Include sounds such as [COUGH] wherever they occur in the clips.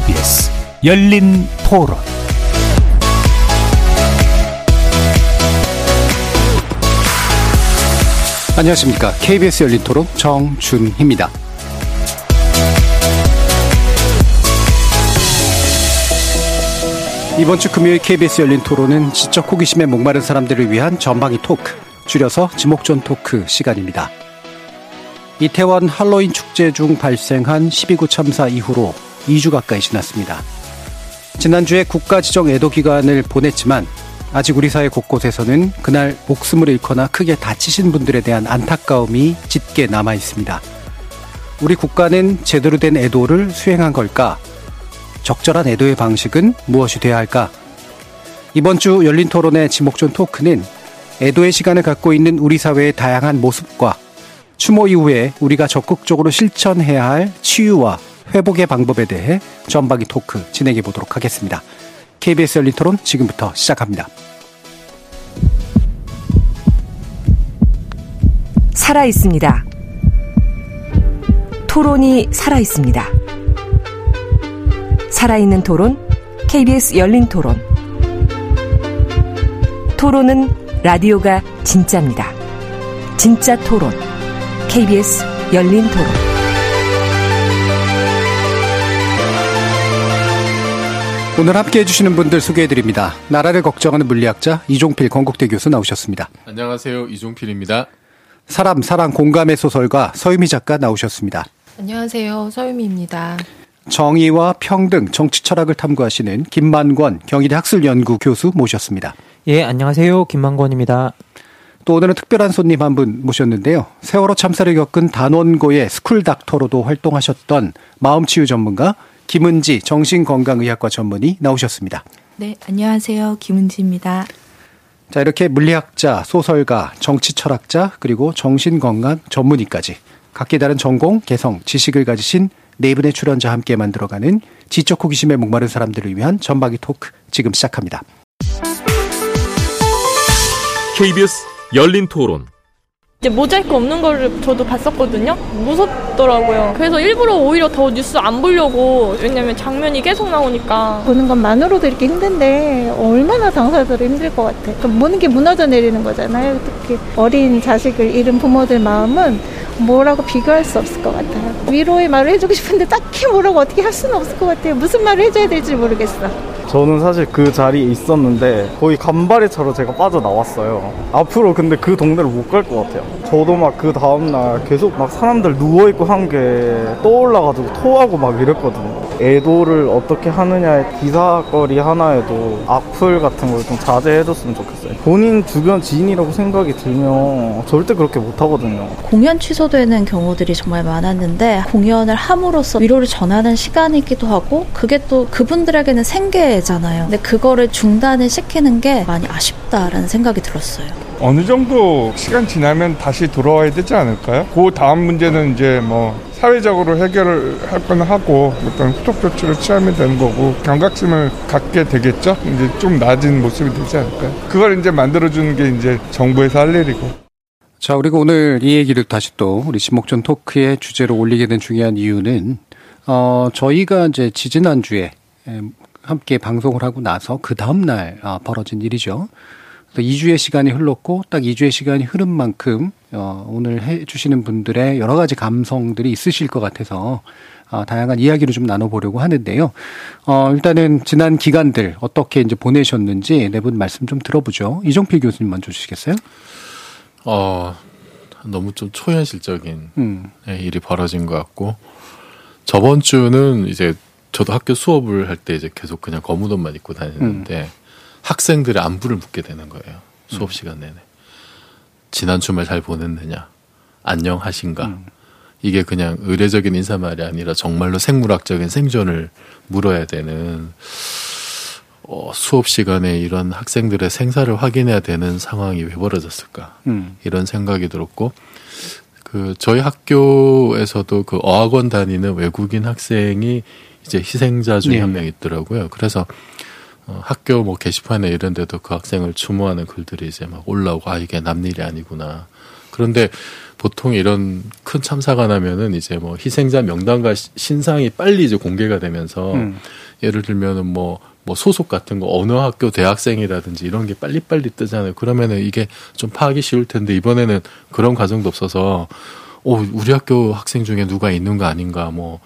KBS 열린 토론 안녕하십니까. KBS 열린 토론 정준희입니다. 이번 주 금요일 KBS 열린 토론은 지적 호기심에 목마른 사람들을 위한 전방위 토크, 줄여서 지목전 토크 시간입니다. 이태원 할로윈 축제 중 발생한 12구 참사 이후로 2주 가까이 지났습니다. 지난주에 국가 지정 애도 기간을 보냈지만 아직 우리 사회 곳곳에서는 그날 목숨을 잃거나 크게 다치신 분들에 대한 안타까움이 짙게 남아 있습니다. 우리 국가는 제대로 된 애도를 수행한 걸까? 적절한 애도의 방식은 무엇이 돼야 할까? 이번 주 열린 토론의 지목전 토크는 애도의 시간을 갖고 있는 우리 사회의 다양한 모습과 추모 이후에 우리가 적극적으로 실천해야 할 치유와 회복의 방법에 대해 전방위 토크 진행해 보도록 하겠습니다. KBS 열린 토론 지금부터 시작합니다. 살아 있습니다. 토론이 살아 있습니다. 살아있는 토론, KBS 열린 토론. 토론은 라디오가 진짜입니다. 진짜 토론, KBS 열린 토론. 오늘 함께 해주시는 분들 소개해드립니다. 나라를 걱정하는 물리학자 이종필 건국대 교수 나오셨습니다. 안녕하세요. 이종필입니다. 사람, 사랑, 공감의 소설가 서유미 작가 나오셨습니다. 안녕하세요. 서유미입니다. 정의와 평등, 정치 철학을 탐구하시는 김만권 경희대 학술연구 교수 모셨습니다. 예, 안녕하세요. 김만권입니다. 또 오늘은 특별한 손님 한 분 모셨는데요. 세월호 참사를 겪은 단원고의 school doctor로도 활동하셨던 마음치유 전문가 김은지 정신건강의학과 전문의 나오셨습니다. 네, 안녕하세요. 김은지입니다. 자, 이렇게 물리학자, 소설가, 정치 철학자, 그리고 정신건강 전문의까지 각기 다른 전공, 개성, 지식을 가지신 네 분의 출연자와 함께 만들어가는 지적 호기심에 목마른 사람들을 위한 전박이 토크 지금 시작합니다. KBS 열린 토론 이제 모자이크 없는 거를 저도 봤었거든요. 무섭더라고요. 그래서 일부러 오히려 더 뉴스 안 보려고 왜냐면 장면이 계속 나오니까 보는 것만으로도 이렇게 힘든데 얼마나 당사자들이 힘들 것 같아. 그 모든 게 무너져 내리는 거잖아요. 특히 어린 자식을 잃은 부모들 마음은 뭐라고 비교할 수 없을 것 같아요. 위로의 말을 해주고 싶은데 딱히 뭐라고 어떻게 할 수는 없을 것 같아요. 무슨 말을 해줘야 될지 모르겠어. 저는 사실 그 자리에 있었는데 거의 간발의차로 제가 빠져나왔어요. 앞으로 근데 그 동네를 못 갈 것 같아요. 저도 막 그 다음날 계속 막 사람들 누워있고 한 게 떠올라가지고 토하고 막 이랬거든요. 애도를 어떻게 하느냐의 기사거리 하나에도 악플 같은 걸 좀 자제해줬으면 좋겠어요. 본인 주변 지인이라고 생각이 들면 절대 그렇게 못하거든요. 공연 취소되는 경우들이 정말 많았는데 공연을 함으로써 위로를 전하는 시간이기도 하고 그게 또 그분들에게는 생계 잖아요. 근데 그거를 중단을 시키는 게 많이 아쉽다라는 생각이 들었어요. 어느 정도 시간 지나면 다시 돌아와야 되지 않을까요? 그 다음 문제는 이제 뭐 사회적으로 해결을 할 건 하고 어떤 후속 조치를 취하면 되는 거고 경각심을 갖게 되겠죠? 이제 좀 낮은 모습이 되지 않을까요? 그걸 이제 만들어주는 게 이제 정부에서 할 일이고. 자, 우리가 오늘 이 얘기를 다시 또 우리 지목전 토크의 주제로 올리게 된 중요한 이유는 어, 저희가 이제 지지난주에 함께 방송을 하고 나서 그 다음날 아, 벌어진 일이죠. 그래서 2주의 시간이 흘렀고 딱 2주의 시간이 흐른 만큼 어, 오늘 해 주시는 분들의 여러 가지 감성들이 있으실 것 같아서 어, 다양한 이야기를 좀 나눠보려고 하는데요. 어, 일단은 지난 기간들 어떻게 이제 보내셨는지 네 분 말씀 좀 들어보죠. 이종필 교수님 먼저 주시겠어요? 어, 너무 좀 초현실적인 음. 네, 일이 벌어진 것 같고 저번 주는 이제 저도 학교 수업을 할 때 이제 계속 그냥 거문 옷만 입고 다녔는데 음. 학생들의 안부를 묻게 되는 거예요. 수업 음. 시간 내내. 지난 주말 잘 보냈느냐? 안녕하신가? 음. 이게 그냥 의례적인 인사말이 아니라 정말로 생물학적인 생존을 물어야 되는 어, 수업 시간에 이런 학생들의 생사를 확인해야 되는 상황이 왜 벌어졌을까? 음. 이런 생각이 들었고 그 저희 학교에서도 그 어학원 다니는 외국인 학생이 이제 희생자 중에 네. 한명 있더라고요. 그래서 어, 학교 뭐 게시판에 이런 데도 그 학생을 추모하는 글들이 이제 막 올라오고 아 이게 남 일이 아니구나 그런데 보통 이런 큰 참사가 나면은 이제 뭐 희생자 명단과 신상이 빨리 이제 공개가 되면서 음. 예를 들면은 뭐뭐 소속 같은 거 어느 학교 대학생이라든지 이런 게 빨리빨리 뜨잖아요. 그러면은 이게 좀 파악이 쉬울 텐데 이번에는 그런 과정도 없어서 오 우리 학교 학생 중에 누가 있는 거 아닌가 뭐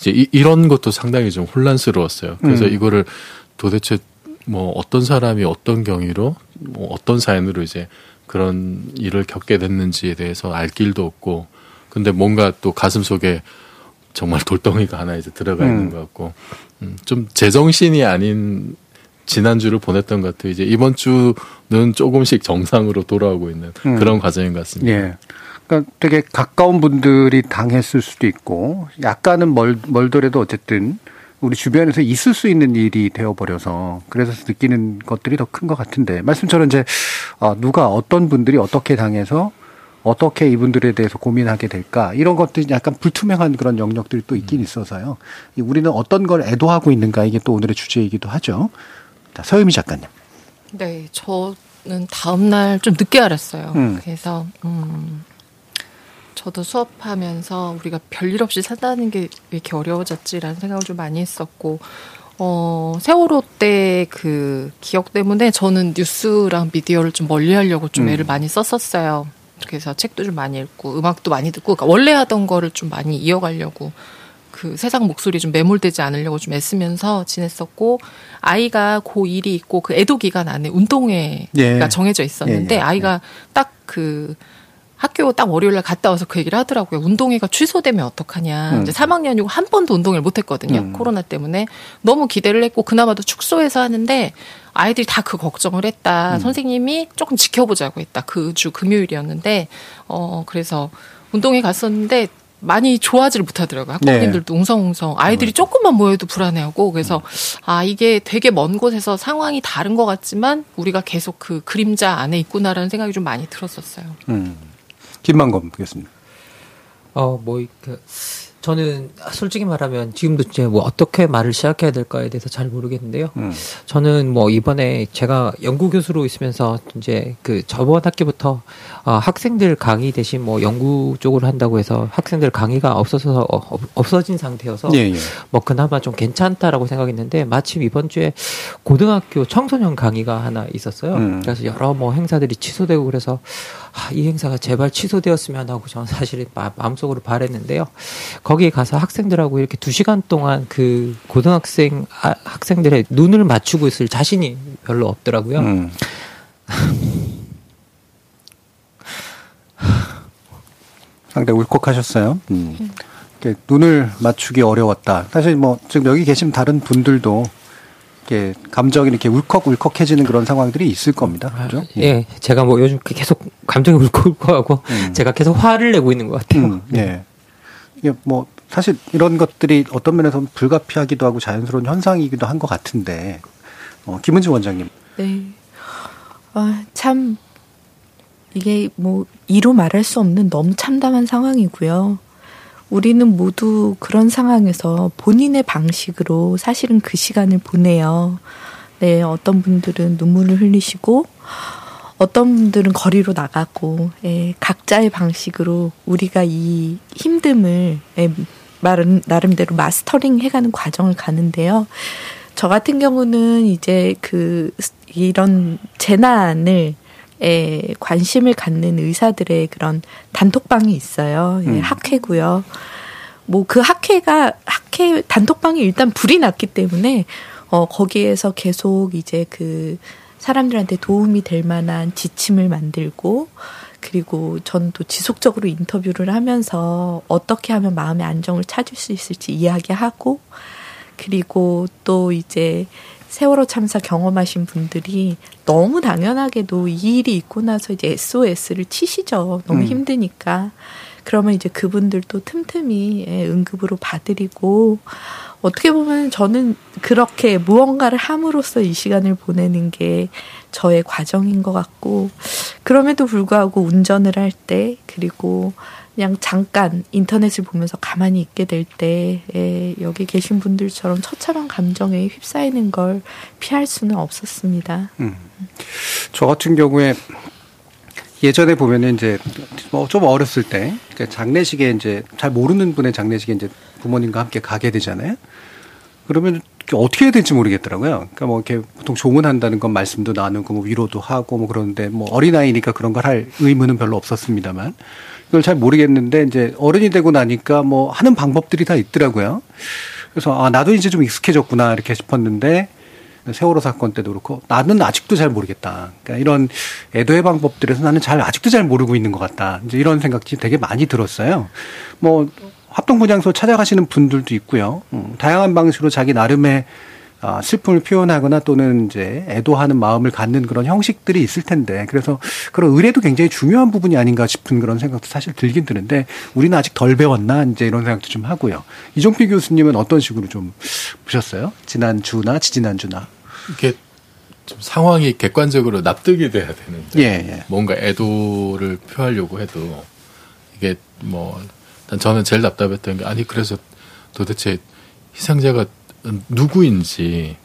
이제 이, 이런 것도 상당히 좀 혼란스러웠어요. 그래서 음. 이거를 도대체 뭐 어떤 사람이 어떤 경위로 뭐 어떤 사연으로 이제 그런 일을 겪게 됐는지에 대해서 알 길도 없고 근데 뭔가 또 가슴 속에 정말 돌덩이가 하나 이제 들어가 있는 음. 것 같고 음, 좀 제정신이 아닌 지난주를 보냈던 것 같아요. 이제 이번 주는 조금씩 정상으로 돌아오고 있는 음. 그런 과정인 것 같습니다. 예. 그러니까 되게 가까운 분들이 당했을 수도 있고 약간은 멀, 멀더라도 어쨌든 우리 주변에서 있을 수 있는 일이 되어버려서 그래서 느끼는 것들이 더 큰 것 같은데 말씀처럼 이제 어, 누가 어떤 분들이 어떻게 당해서 어떻게 이분들에 대해서 고민하게 될까 이런 것들이 약간 불투명한 그런 영역들이 또 있긴 음. 있어서요. 우리는 어떤 걸 애도하고 있는가 이게 또 오늘의 주제이기도 하죠. 자, 서유미 작가님. 네, 저는 다음 날 좀 늦게 알았어요. 음. 그래서 음, 저도 수업하면서 우리가 별일 없이 산다는 게 왜 이렇게 어려워졌지라는 생각을 좀 많이 했었고 어, 세월호 때 그 기억 때문에 저는 뉴스랑 미디어를 좀 멀리 하려고 좀 음. 애를 많이 썼었어요. 그래서 책도 좀 많이 읽고 음악도 많이 듣고 그러니까 원래 하던 거를 좀 많이 이어가려고 그 세상 목소리 좀 매몰되지 않으려고 좀 애쓰면서 지냈었고 아이가 고1이 있고 그 애도 기간 안에 운동회가 예. 정해져 있었는데 예, 예, 아이가 딱그 학교 딱 월요일 날 갔다 와서 그 얘기를 하더라고요. 운동회가 취소되면 어떡하냐. 음. 이제 3학년이고 한 번도 운동회를 못 했거든요. 음. 코로나 때문에. 너무 기대를 했고 그나마도 축소해서 하는데 아이들이 다 그 걱정을 했다. 음. 선생님이 조금 지켜보자고 했다. 그 주 금요일이었는데 어 그래서 운동회 갔었는데 많이 좋아하지를 못하더라고요. 학부모님들도 네. 웅성웅성. 아이들이 조금만 모여도 불안해하고 그래서 음. 아 이게 되게 먼 곳에서 상황이 다른 것 같지만 우리가 계속 그 그림자 안에 있구나라는 생각이 좀 많이 들었었어요. 음. 김만검 보겠습니다. 어, 뭐, 그, 저는 솔직히 말하면 지금도 이제 뭐 어떻게 말을 시작해야 될까에 대해서 잘 모르겠는데요. 음. 저는 뭐 이번에 제가 연구 교수로 있으면서 이제 그 저번 학기부터 어, 학생들 강의 대신 뭐 연구 쪽으로 한다고 해서 학생들 강의가 없어서 어, 없어진 상태여서 예, 예. 뭐 그나마 좀 괜찮다라고 생각했는데 마침 이번 주에 고등학교 청소년 강의가 하나 있었어요. 음. 그래서 여러 뭐 행사들이 취소되고 그래서 아, 이 행사가 제발 취소되었으면 하고 저는 사실 마음속으로 바랬는데요. 거기에 가서 학생들하고 이렇게 두 시간 동안 그 고등학생 아, 학생들의 눈을 맞추고 있을 자신이 별로 없더라고요. 음. [LAUGHS] 상당히 울컥하셨어요. 음. 눈을 맞추기 어려웠다. 사실 뭐 지금 여기 계신 다른 분들도 이렇게 감정이 이렇게 울컥울컥해지는 그런 상황들이 있을 겁니다. 아, 그죠? 예. 예. 제가 뭐 요즘 계속 감정이 울컥울컥하고 음. 제가 계속 화를 내고 있는 것 같아요. 음, 예. 이게 뭐 사실 이런 것들이 어떤 면에서 불가피하기도 하고 자연스러운 현상이기도 한 것 같은데 어, 김은지 원장님. 네. 아, 참 이게 뭐 이로 말할 수 없는 너무 참담한 상황이고요. 우리는 모두 그런 상황에서 본인의 방식으로 사실은 그 시간을 보내요. 네, 어떤 분들은 눈물을 흘리시고, 어떤 분들은 거리로 나가고, 예, 각자의 방식으로 우리가 이 힘듦을, 예, 나름, 나름대로 마스터링 해가는 과정을 가는데요. 저 같은 경우는 이제 그, 이런 재난을 에 관심을 갖는 의사들의 그런 단톡방이 있어요. 예, 음. 학회고요. 뭐 그 학회가 학회 단톡방이 일단 불이 났기 때문에 어 거기에서 계속 이제 그 사람들한테 도움이 될 만한 지침을 만들고 그리고 전 또 지속적으로 인터뷰를 하면서 어떻게 하면 마음의 안정을 찾을 수 있을지 이야기하고 그리고 또 이제 세월호 참사 경험하신 분들이 너무 당연하게도 이 일이 있고 나서 이제 SOS를 치시죠. 너무 음. 힘드니까. 그러면 이제 그분들도 틈틈이 예, 응급으로 봐드리고 어떻게 보면 저는 그렇게 무언가를 함으로써 이 시간을 보내는 게 저의 과정인 것 같고 그럼에도 불구하고 운전을 할 때 그리고 그냥 잠깐 인터넷을 보면서 가만히 있게 될 때 여기 계신 분들처럼 처참한 감정에 휩싸이는 걸 피할 수는 없었습니다. 음. 저 같은 경우에 예전에 보면은 이제 뭐좀 어렸을 때 그러니까 장례식에 이제 잘 모르는 분의 장례식에 이제 부모님과 함께 가게 되잖아요. 그러면 어떻게 해야 될지 모르겠더라고요. 그러니까 뭐 이렇게 보통 조문한다는 건 말씀도 나누고 뭐 위로도 하고 뭐 그러는데 뭐 어린아이니까 그런 걸 할 의무는 별로 없었습니다만 이걸 잘 모르겠는데 이제 어른이 되고 나니까 뭐 하는 방법들이 다 있더라고요. 그래서 아 나도 이제 좀 익숙해졌구나 이렇게 싶었는데 세월호 사건 때도 그렇고 나는 아직도 잘 모르겠다. 그러니까 이런 애도의 방법들에서 나는 잘 아직도 잘 모르고 있는 것 같다. 이제 이런 생각이 되게 많이 들었어요. 뭐 합동분향소 찾아가시는 분들도 있고요. 음, 다양한 방식으로 자기 나름의 아, 슬픔을 표현하거나 또는 이제 애도하는 마음을 갖는 그런 형식들이 있을 텐데 그래서 그런 의례도 굉장히 중요한 부분이 아닌가 싶은 그런 생각도 사실 들긴 드는데 우리는 아직 덜 배웠나 이제 이런 생각도 좀 하고요. 이종필 교수님은 어떤 식으로 좀 보셨어요? 지난 주나 지지난 주나 이게 좀 상황이 객관적으로 납득이 돼야 되는데 예, 예. 뭔가 애도를 표하려고 해도 이게 뭐 저는 제일 답답했던 게 아니 그래서 도대체 희생자가 누구인지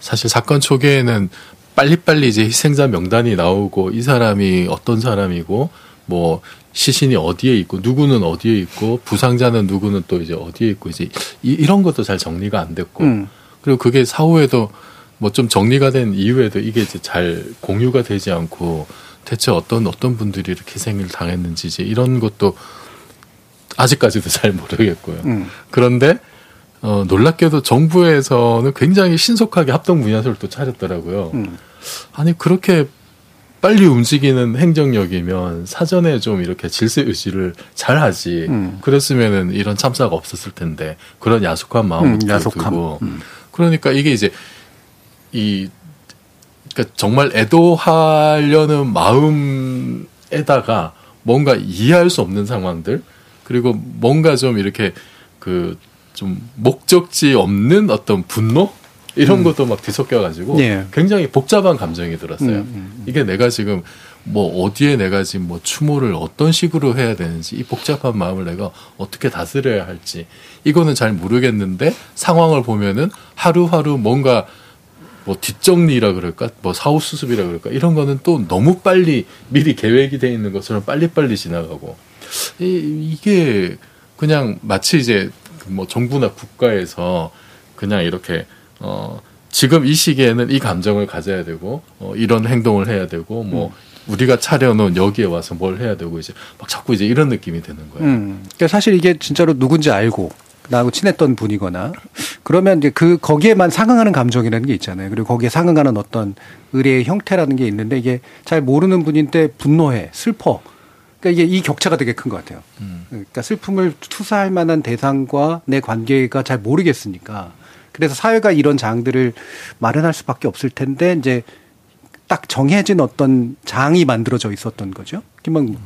사실 사건 초기에는 빨리빨리 이제 희생자 명단이 나오고 이 사람이 어떤 사람이고 뭐 시신이 어디에 있고 누구는 어디에 있고 부상자는 누구는 또 이제 어디에 있고 이제 이, 런 것도 잘 정리가 안 됐고 음. 그리고 그게 사후에도 뭐 좀 정리가 된 이후에도 이게 이제 잘 공유가 되지 않고 대체 어떤 어떤 분들이 이렇게 희생을 당했는지 이제 이런 것도 아직까지도 잘 모르겠고요. 음. 그런데 어, 놀랍게도 정부에서는 굉장히 신속하게 합동 분야소를 또 차렸더라고요. 음. 아니 그렇게 빨리 움직이는 행정력이면 사전에 좀 이렇게 질서 유지를 잘 하지. 음. 그랬으면은 이런 참사가 없었을 텐데 그런 야속한 마음을 음, 야속함. 두고 음. 그러니까 이게 이제 이 그러니까 정말 애도하려는 마음에다가 뭔가 이해할 수 없는 상황들 그리고 뭔가 좀 이렇게 그 좀 목적지 없는 어떤 분노 이런 음. 것도 막 뒤섞여가지고 예. 굉장히 복잡한 감정이 들었어요. 음, 음, 음, 이게 내가 지금 뭐 어디에 내가 지금 뭐 추모를 어떤 식으로 해야 되는지 이 복잡한 마음을 내가 어떻게 다스려야 할지 이거는 잘 모르겠는데 상황을 보면은 하루하루 뭔가 뭐 뒷정리라 그럴까 뭐 사후 수습이라 그럴까 이런 거는 또 너무 빨리 미리 계획이 돼 있는 것처럼 빨리빨리 지나가고 이, 이게 그냥 마치 이제 뭐 정부나 국가에서 그냥 이렇게 어 지금 이 시기에는 이 감정을 가져야 되고 어 이런 행동을 해야 되고 뭐 음. 우리가 차려놓은 여기에 와서 뭘 해야 되고 이제 막 자꾸 이제 이런 느낌이 드는 거예요. 음. 그러니까 사실 이게 진짜로 누군지 알고 나하고 친했던 분이거나 그러면 이제 그 거기에만 상응하는 감정이라는 게 있잖아요. 그리고 거기에 상응하는 어떤 의뢰의 형태라는 게 있는데 이게 잘 모르는 분인데 분노해, 슬퍼. 그러니까 이게 이 격차가 되게 큰 것 같아요. 음. 그러니까 슬픔을 투사할 만한 대상과 내 관계가 잘 모르겠으니까. 그래서 사회가 이런 장들을 마련할 수밖에 없을 텐데 이제 딱 정해진 어떤 장이 만들어져 있었던 거죠. 김만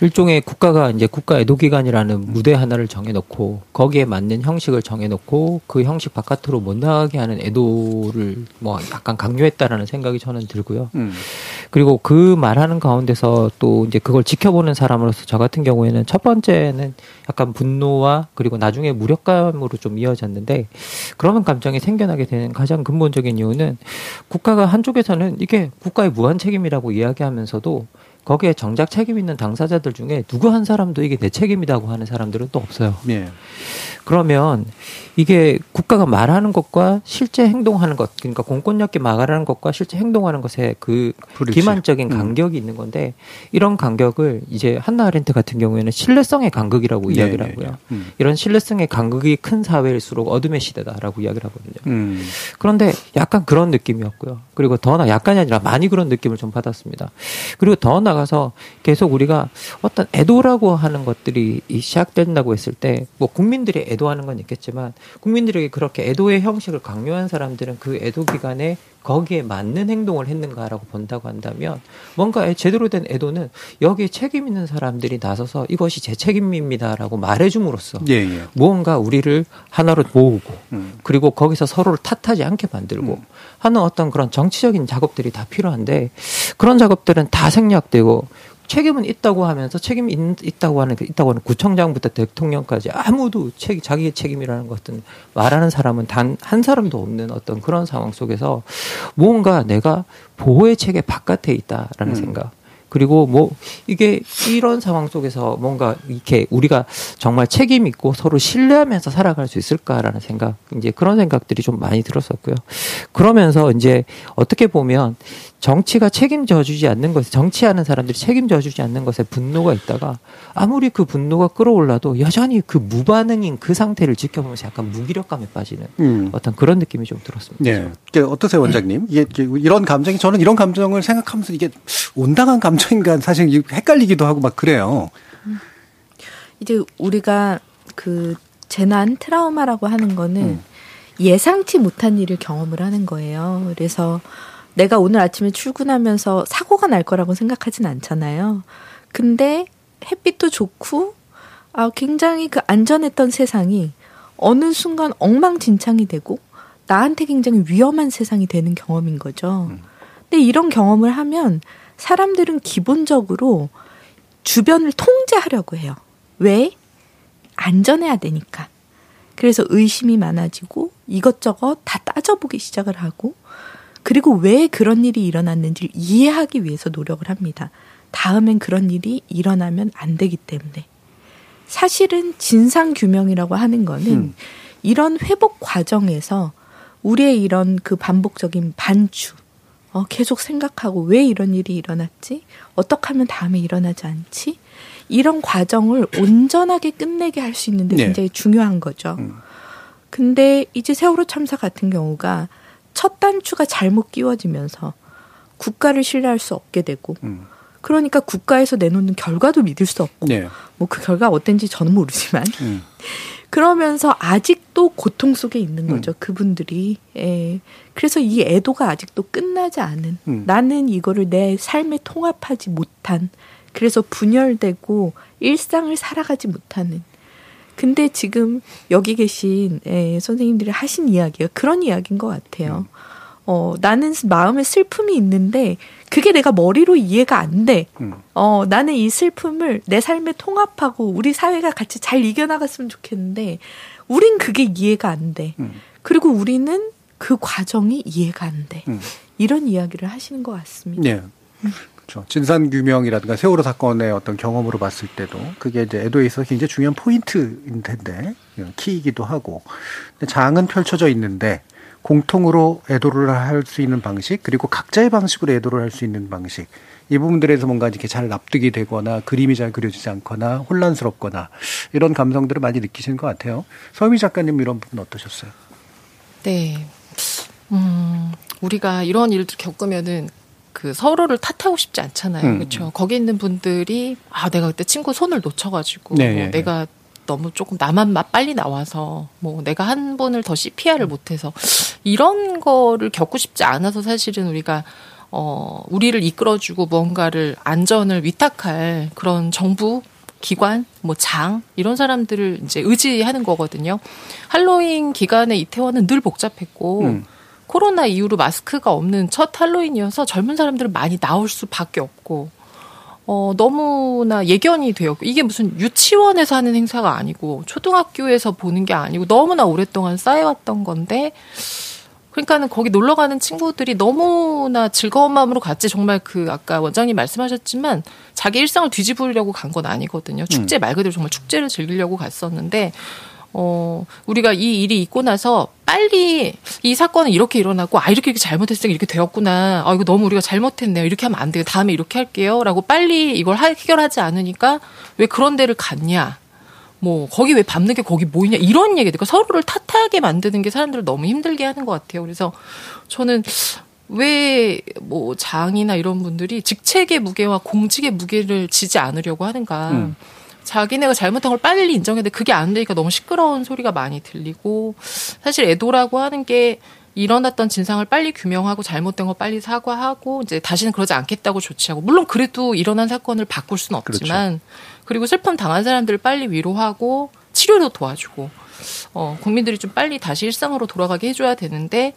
일종의 국가가 이제 국가 애도기관이라는 무대 하나를 정해놓고 거기에 맞는 형식을 정해놓고 그 형식 바깥으로 못 나가게 하는 애도를 뭐 약간 강요했다라는 생각이 저는 들고요. 음. 그리고 그 말하는 가운데서 또 이제 그걸 지켜보는 사람으로서 저 같은 경우에는 첫 번째는 약간 분노와 그리고 나중에 무력감으로 좀 이어졌는데 그런 감정이 생겨나게 되는 가장 근본적인 이유는 국가가 한쪽에서는 이게 국가의 무한 책임이라고 이야기하면서도 거기에 정작 책임 있는 당사자들 중에 누구 한 사람도 이게 내 책임이라고 하는 사람들은 또 없어요. 네. 그러면 이게 국가가 말하는 것과 실제 행동하는 것, 그러니까 공권력이 말하는 것과 실제 행동하는 것에 그 그렇지. 기만적인 음. 간격이 음. 있는 건데 이런 간격을 이제 한나 아렌트 같은 경우에는 신뢰성의 간극이라고 네, 이야기를 네, 하고요. 네. 음. 이런 신뢰성의 간극이 큰 사회일수록 어둠의 시대다라고 이야기를 하거든요. 음. 그런데 약간 그런 느낌이었고요. 그리고 더 나, 약간이 아니라 많이 그런 느낌을 좀 받았습니다. 그리고 더나 가서 계속 우리가 어떤 애도라고 하는 것들이 시작된다고 했을 때 뭐 국민들이 애도하는 건 있겠지만 국민들에게 그렇게 애도의 형식을 강요한 사람들은 그 애도 기간에 거기에 맞는 행동을 했는가라고 본다고 한다면 뭔가 제대로 된 애도는 여기에 책임 있는 사람들이 나서서 이것이 제 책임입니다라고 말해줌으로써 예, 예. 무언가 우리를 하나로 모으고 음. 그리고 거기서 서로를 탓하지 않게 만들고 음. 하는 어떤 그런 정치적인 작업들이 다 필요한데 그런 작업들은 다 생략되고 책임은 있다고 하면서 책임이 있, 다고 하는 있다고 하는 구청장부터 대통령까지 아무도 책 자기의 책임이라는 것은 말하는 사람은 단 한 사람도 없는 어떤 그런 상황 속에서 뭔가 내가 보호의 체계 바깥에 있다라는 음. 생각. 그리고 뭐 이게 이런 상황 속에서 뭔가 이렇게 우리가 정말 책임 있고 서로 신뢰하면서 살아갈 수 있을까라는 생각 이제 그런 생각들이 좀 많이 들었었고요. 그러면서 이제 어떻게 보면 정치가 책임져 주지 않는 것에 정치하는 사람들이 책임져 주지 않는 것에 분노가 있다가 아무리 그 분노가 끌어올라도 여전히 그 무반응인 그 상태를 지켜보면서 약간 무기력감에 빠지는 음. 어떤 그런 느낌이 좀 들었습니다. 네. 어떠세요, 원장님? 이게 이런 감정이 저는 이런 감정을 생각하면서 이게 온당한 감정 인가 사실 헷갈리기도 하고 막 그래요. 이제 우리가 그 재난 트라우마라고 하는 거는 음. 예상치 못한 일을 경험을 하는 거예요. 그래서 내가 오늘 아침에 출근하면서 사고가 날 거라고 생각하진 않잖아요. 근데 햇빛도 좋고 아 굉장히 그 안전했던 세상이 어느 순간 엉망진창이 되고 나한테 굉장히 위험한 세상이 되는 경험인 거죠. 근데 이런 경험을 하면 사람들은 기본적으로 주변을 통제하려고 해요. 왜? 안전해야 되니까. 그래서 의심이 많아지고 이것저것 다 따져보기 시작을 하고 그리고 왜 그런 일이 일어났는지를 이해하기 위해서 노력을 합니다. 다음엔 그런 일이 일어나면 안 되기 때문에. 사실은 진상규명이라고 하는 거는 음. 이런 회복 과정에서 우리의 이런 그 반복적인 반주, 어, 계속 생각하고 왜 이런 일이 일어났지? 어떻게 하면 다음에 일어나지 않지? 이런 과정을 온전하게 끝내게 할 수 있는데 네. 굉장히 중요한 거죠. 음. 근데 이제 세월호 참사 같은 경우가 첫 단추가 잘못 끼워지면서 국가를 신뢰할 수 없게 되고 음. 그러니까 국가에서 내놓는 결과도 믿을 수 없고 네. 뭐그 결과 어땠는지 저는 모르지만 음. 그러면서 아직도 고통 속에 있는 거죠 음. 그분들이 예. 그래서 이 애도가 아직도 끝나지 않은 음. 나는 이거를 내 삶에 통합하지 못한 그래서 분열되고 일상을 살아가지 못하는 근데 지금 여기 계신 예, 선생님들이 하신 이야기가 그런 이야기인 것 같아요. 음. 어, 나는 마음에 슬픔이 있는데 그게 내가 머리로 이해가 안 돼. 음. 어, 나는 이 슬픔을 내 삶에 통합하고 우리 사회가 같이 잘 이겨나갔으면 좋겠는데 우린 그게 이해가 안 돼. 음. 그리고 우리는 그 과정이 이해가 안 돼. 음. 이런 이야기를 하시는 것 같습니다. 네. 그렇죠. 진상규명이라든가 세월호 사건의 어떤 경험으로 봤을 때도 그게 이제 애도에 있어서 굉장히 중요한 포인트인 텐데 키이기도 하고 장은 펼쳐져 있는데 공통으로 애도를 할 수 있는 방식 그리고 각자의 방식으로 애도를 할 수 있는 방식 이 부분들에서 뭔가 이렇게 잘 납득이 되거나 그림이 잘 그려지지 않거나 혼란스럽거나 이런 감성들을 많이 느끼시는 것 같아요. 서미 작가님 이런 부분 어떠셨어요? 네. 음, 우리가 이런 일들 겪으면은 그 서로를 탓하고 싶지 않잖아요. 음. 그렇죠. 거기 있는 분들이 아 내가 그때 친구 손을 놓쳐가지고 네, 뭐 네. 내가 너무 조금 나만 빨리 나와서 뭐 내가 한 번을 더 CPR을 못해서 이런 거를 겪고 싶지 않아서 사실은 우리가 어 우리를 이끌어주고 무언가를 안전을 위탁할 그런 정부 기관, 뭐 장 이런 사람들을 이제 의지하는 거거든요. 할로윈 기간에 이태원은 늘 복잡했고 음. 코로나 이후로 마스크가 없는 첫 할로윈이어서 젊은 사람들은 많이 나올 수밖에 없고 어, 너무나 예견이 되었고, 이게 무슨 유치원에서 하는 행사가 아니고, 초등학교에서 보는 게 아니고, 너무나 오랫동안 쌓여왔던 건데, 그러니까는 거기 놀러 가는 친구들이 너무나 즐거운 마음으로 갔지, 정말 그, 아까 원장님 말씀하셨지만, 자기 일상을 뒤집으려고 간 건 아니거든요. 축제 말 그대로 정말 축제를 즐기려고 갔었는데, 어, 우리가 이 일이 있고 나서 빨리 이 사건은 이렇게 일어나고, 아, 이렇게 이렇게 잘못했으니까 이렇게 되었구나. 아, 이거 너무 우리가 잘못했네요. 이렇게 하면 안 돼요. 다음에 이렇게 할게요. 라고 빨리 이걸 해결하지 않으니까 왜 그런 데를 갔냐. 뭐, 거기 왜 밤늦게 거기 모이냐. 이런 얘기. 그러니까 서로를 탓하게 만드는 게 사람들을 너무 힘들게 하는 것 같아요. 그래서 저는 왜 뭐 장이나 이런 분들이 직책의 무게와 공직의 무게를 지지 않으려고 하는가. 음. 자기네가 잘못한 걸 빨리 인정했는데 그게 안 되니까 너무 시끄러운 소리가 많이 들리고 사실 애도라고 하는 게 일어났던 진상을 빨리 규명하고 잘못된 거 빨리 사과하고 이제 다시는 그러지 않겠다고 조치하고 물론 그래도 일어난 사건을 바꿀 수는 없지만 그렇죠. 그리고 슬픔 당한 사람들을 빨리 위로하고 치료도 도와주고 어 국민들이 좀 빨리 다시 일상으로 돌아가게 해줘야 되는데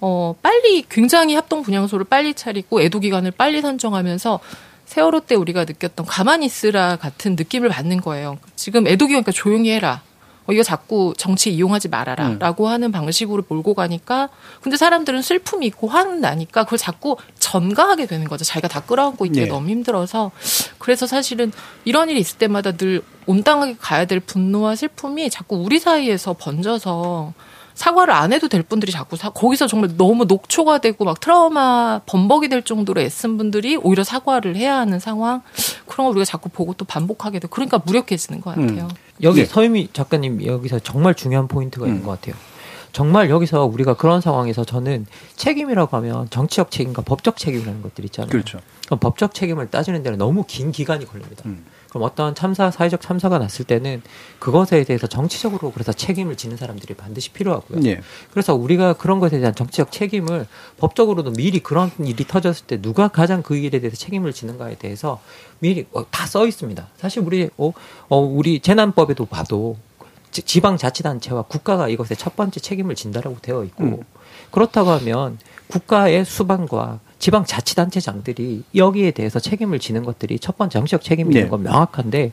어 빨리 굉장히 합동 분향소를 빨리 차리고 애도 기간을 빨리 선정하면서 세월호 때 우리가 느꼈던 가만히 있으라 같은 느낌을 받는 거예요. 지금 애도 기니까 조용히 해라. 어, 이거 자꾸 정치 이용하지 말아라라고 음. 하는 방식으로 몰고 가니까 근데 사람들은 슬픔이 있고 화는 나니까 그걸 자꾸 전가하게 되는 거죠. 자기가 다 끌어안고 있기가 네. 너무 힘들어서 그래서 사실은 이런 일이 있을 때마다 늘 온당하게 가야 될 분노와 슬픔이 자꾸 우리 사이에서 번져서 사과를 안 해도 될 분들이 자꾸 사, 거기서 정말 너무 녹초가 되고 막 트라우마 범벅이 될 정도로 애쓴 분들이 오히려 사과를 해야 하는 상황 그런 걸 우리가 자꾸 보고 또 반복하게 되고 그러니까 무력해지는 것 같아요. 음. 여기 네. 서유미 작가님 여기서 정말 중요한 포인트가 음. 있는 것 같아요. 정말 여기서 우리가 그런 상황에서 저는 책임이라고 하면 정치적 책임과 법적 책임이라는 것들 있잖아요. 그렇죠. 법적 책임을 따지는 데는 너무 긴 기간이 걸립니다. 음. 그럼 어떤 참사, 사회적 참사가 났을 때는 그것에 대해서 정치적으로 그래서 책임을 지는 사람들이 반드시 필요하고요. 예. 그래서 우리가 그런 것에 대한 정치적 책임을 법적으로도 미리 그런 일이 터졌을 때 누가 가장 그 일에 대해서 책임을 지는가에 대해서 미리 어, 다써 있습니다. 사실 우리 어, 어 우리 재난법에도 봐도 지방자치단체와 국가가 이것에 첫 번째 책임을 진다라고 되어 있고 음. 그렇다고 하면 국가의 수반과 지방 자치단체장들이 여기에 대해서 책임을 지는 것들이 첫 번째 정치적 책임이 있는 네. 건 명확한데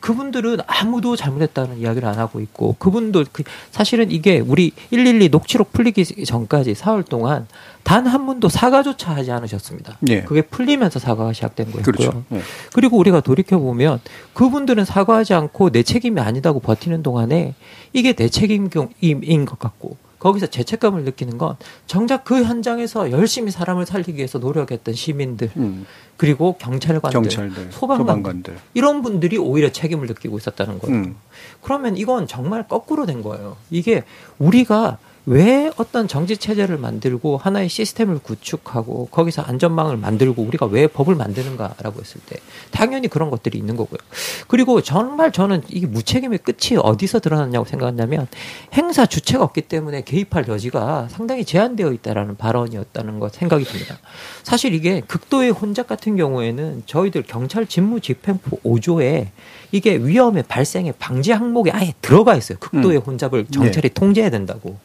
그분들은 아무도 잘못했다는 이야기를 안 하고 있고 그분도 그 사실은 이게 우리 112 녹취록 풀리기 전까지 사흘 동안 단 한 분도 사과조차 하지 않으셨습니다. 네. 그게 풀리면서 사과가 시작된 거였고요. 그렇죠. 네. 그리고 우리가 돌이켜 보면 그분들은 사과하지 않고 내 책임이 아니다고 버티는 동안에 이게 내 책임인 것 같고 거기서 죄책감을 느끼는 건 정작 그 현장에서 열심히 사람을 살리기 위해서 노력했던 시민들 음. 그리고 경찰관들, 경찰들 소방관들, 소방관들, 이런 분들이 오히려 책임을 느끼고 있었다는 거예요. 음. 그러면 이건 정말 거꾸로 된 거예요. 이게 우리가 왜 어떤 정치 체제를 만들고 하나의 시스템을 구축하고 거기서 안전망을 만들고 우리가 왜 법을 만드는가라고 했을 때 당연히 그런 것들이 있는 거고요. 그리고 정말 저는 이게 무책임의 끝이 어디서 드러났냐고 생각하냐면 행사 주체가 없기 때문에 개입할 여지가 상당히 제한되어 있다라는 발언이었다는 것 생각이 듭니다. 사실 이게 극도의 혼잡 같은 경우에는 저희들 경찰 직무 집행부 5조에 이게 위험의 발생의 방지 항목에 아예 들어가 있어요. 극도의 음. 혼잡을 경찰이 네. 통제해야 된다고.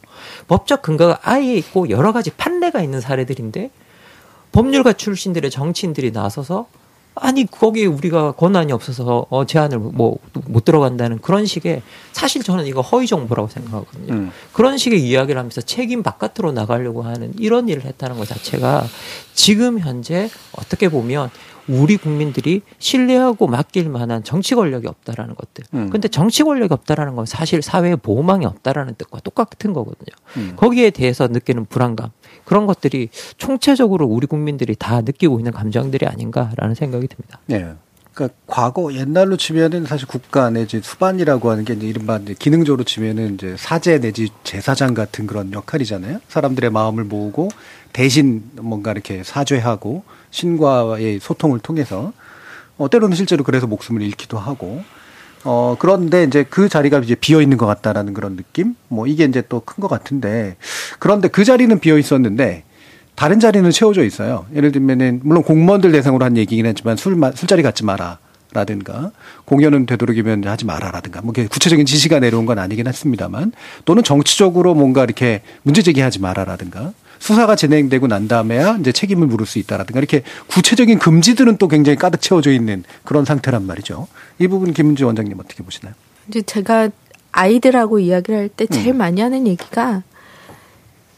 법적 근거가 아예 있고 여러 가지 판례가 있는 사례들인데 법률가 출신들의 정치인들이 나서서 아니 거기에 우리가 권한이 없어서 어 제안을 뭐 못 들어간다는 그런 식의 사실 저는 이거 허위 정보라고 생각하거든요. 음. 그런 식의 이야기를 하면서 책임 바깥으로 나가려고 하는 이런 일을 했다는 것 자체가 지금 현재 어떻게 보면 우리 국민들이 신뢰하고 맡길 만한 정치 권력이 없다라는 것들. 음. 근데 정치 권력이 없다라는 건 사실 사회에 보호망이 없다라는 뜻과 똑같은 거거든요. 음. 거기에 대해서 느끼는 불안감 그런 것들이 총체적으로 우리 국민들이 다 느끼고 있는 감정들이 아닌가라는 생각이 듭니다. 네. 그러니까 과거 옛날로 치면은 사실 국가 내지 수반이라고 하는 게 이제 이른바 이제 기능적으로 치면은 이제 사제 내지 제사장 같은 그런 역할이잖아요. 사람들의 마음을 모으고 대신 뭔가 이렇게 사죄하고 신과의 소통을 통해서 어, 때로는 실제로 그래서 목숨을 잃기도 하고 어, 그런데 이제 그 자리가 이제 비어 있는 것 같다라는 그런 느낌? 뭐 이게 이제 또 큰 것 같은데 그런데 그 자리는 비어 있었는데 다른 자리는 채워져 있어요. 예를 들면은 물론 공무원들 대상으로 한 얘기긴 했지만 술 술자리 갖지 마라. 라든가 공연은 되도록이면 하지 마라라든가 뭐 구체적인 지시가 내려온 건 아니긴 했습니다만 또는 정치적으로 뭔가 이렇게 문제 제기하지 마라라든가 수사가 진행되고 난 다음에야 이제 책임을 물을 수 있다라든가 이렇게 구체적인 금지들은 또 굉장히 가득 채워져 있는 그런 상태란 말이죠. 이 부분 김은지 원장님 어떻게 보시나요? 이제 제가 아이들하고 이야기를 할 때 제일 음. 많이 하는 얘기가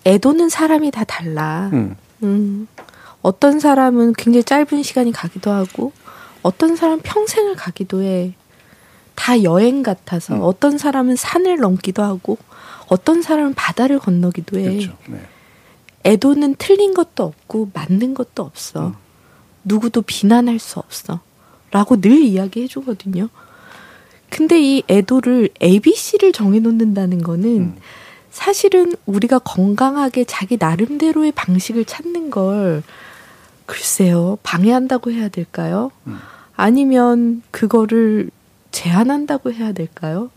애도는 사람이 다 달라. 음. 음. 어떤 사람은 굉장히 짧은 시간이 가기도 하고 어떤 사람 평생을 가기도 해. 다 여행 같아서 음. 어떤 사람은 산을 넘기도 하고 어떤 사람은 바다를 건너기도 해. 그렇죠. 네. 애도는 틀린 것도 없고 맞는 것도 없어. 음. 누구도 비난할 수 없어. 라고 늘 이야기해 주거든요. 근데 이 애도를 ABC를 정해 놓는다는 거는 음. 사실은 우리가 건강하게 자기 나름대로의 방식을 찾는 걸 글쎄요, 방해한다고 해야 될까요? 음. 아니면 그거를 제한한다고 해야 될까요?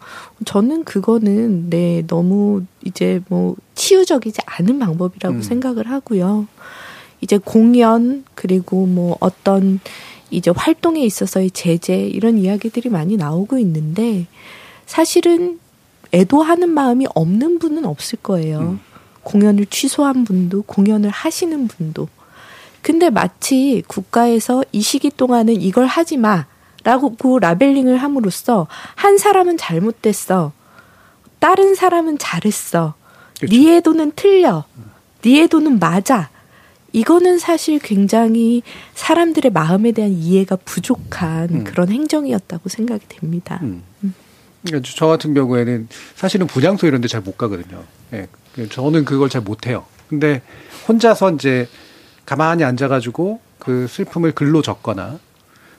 저는 그거는 네 너무 이제 뭐 치유적이지 않은 방법이라고 음. 생각을 하고요. 이제 공연 그리고 뭐 어떤 이제 활동에 있어서의 제재 이런 이야기들이 많이 나오고 있는데 사실은 애도하는 마음이 없는 분은 없을 거예요. 음. 공연을 취소한 분도 공연을 하시는 분도. 근데 마치 국가에서 이 시기 동안은 이걸 하지 마. 라고 라벨링을 함으로써 한 사람은 잘못됐어. 다른 사람은 잘했어. 그렇죠. 네 애도는 틀려. 네 애도는 맞아. 이거는 사실 굉장히 사람들의 마음에 대한 이해가 부족한 음. 그런 행정이었다고 생각이 됩니다. 음. 음. 그러니까 저 같은 경우에는 사실은 분양소 이런 데 잘 못 가거든요. 예. 저는 그걸 잘 못해요. 근데 혼자서 이제 가만히 앉아가지고 그 슬픔을 글로 적거나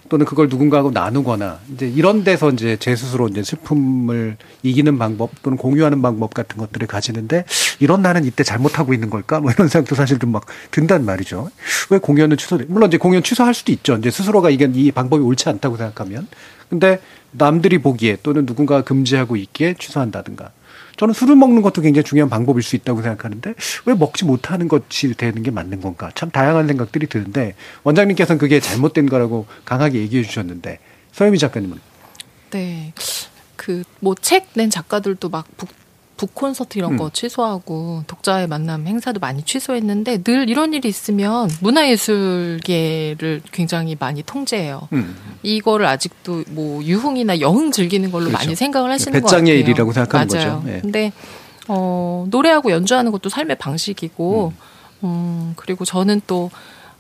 또는 그걸 누군가하고 나누거나 이제 이런 데서 이제 제 스스로 이제 슬픔을 이기는 방법 또는 공유하는 방법 같은 것들을 가지는데 이런 나는 이때 잘못하고 있는 걸까? 뭐 이런 생각도 사실 좀 막 든단 말이죠. 왜 공연을 취소? 물론 이제 공연 취소할 수도 있죠. 이제 스스로가 이게 이 방법이 옳지 않다고 생각하면. 근데 남들이 보기에 또는 누군가가 금지하고 있기에 취소한다든가. 저는 술을 먹는 것도 굉장히 중요한 방법일 수 있다고 생각하는데 왜 먹지 못하는 것이 되는 게 맞는 건가? 참 다양한 생각들이 드는데 원장님께서는 그게 잘못된 거라고 강하게 얘기해 주셨는데 서유미 작가님은 네. 그 뭐 책 낸 작가들도 막 북, 북 콘서트 이런 거 음. 취소하고 독자의 만남 행사도 많이 취소했는데 늘 이런 일이 있으면 문화예술계를 굉장히 많이 통제해요. 음. 이거를 아직도 뭐 유흥이나 여흥 즐기는 걸로 그렇죠. 많이 생각을 하시는 것 같아요. 배짱의 일이라고 생각하는 맞아요. 거죠. 네. 근데 어, 노래하고 연주하는 것도 삶의 방식이고 음, 음 그리고 저는 또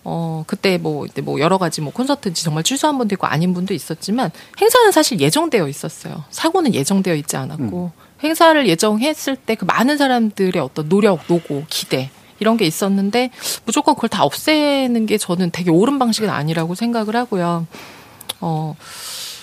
어, 그때 뭐, 이때 뭐 여러 가지 뭐 콘서트인지 정말 취소한 분도 있고 아닌 분도 있었지만 행사는 사실 예정되어 있었어요. 사고는 예정되어 있지 않았고 음. 행사를 예정했을 때 그 많은 사람들의 어떤 노력, 노고, 기대 이런 게 있었는데 무조건 그걸 다 없애는 게 저는 되게 옳은 방식은 아니라고 생각을 하고요. 어,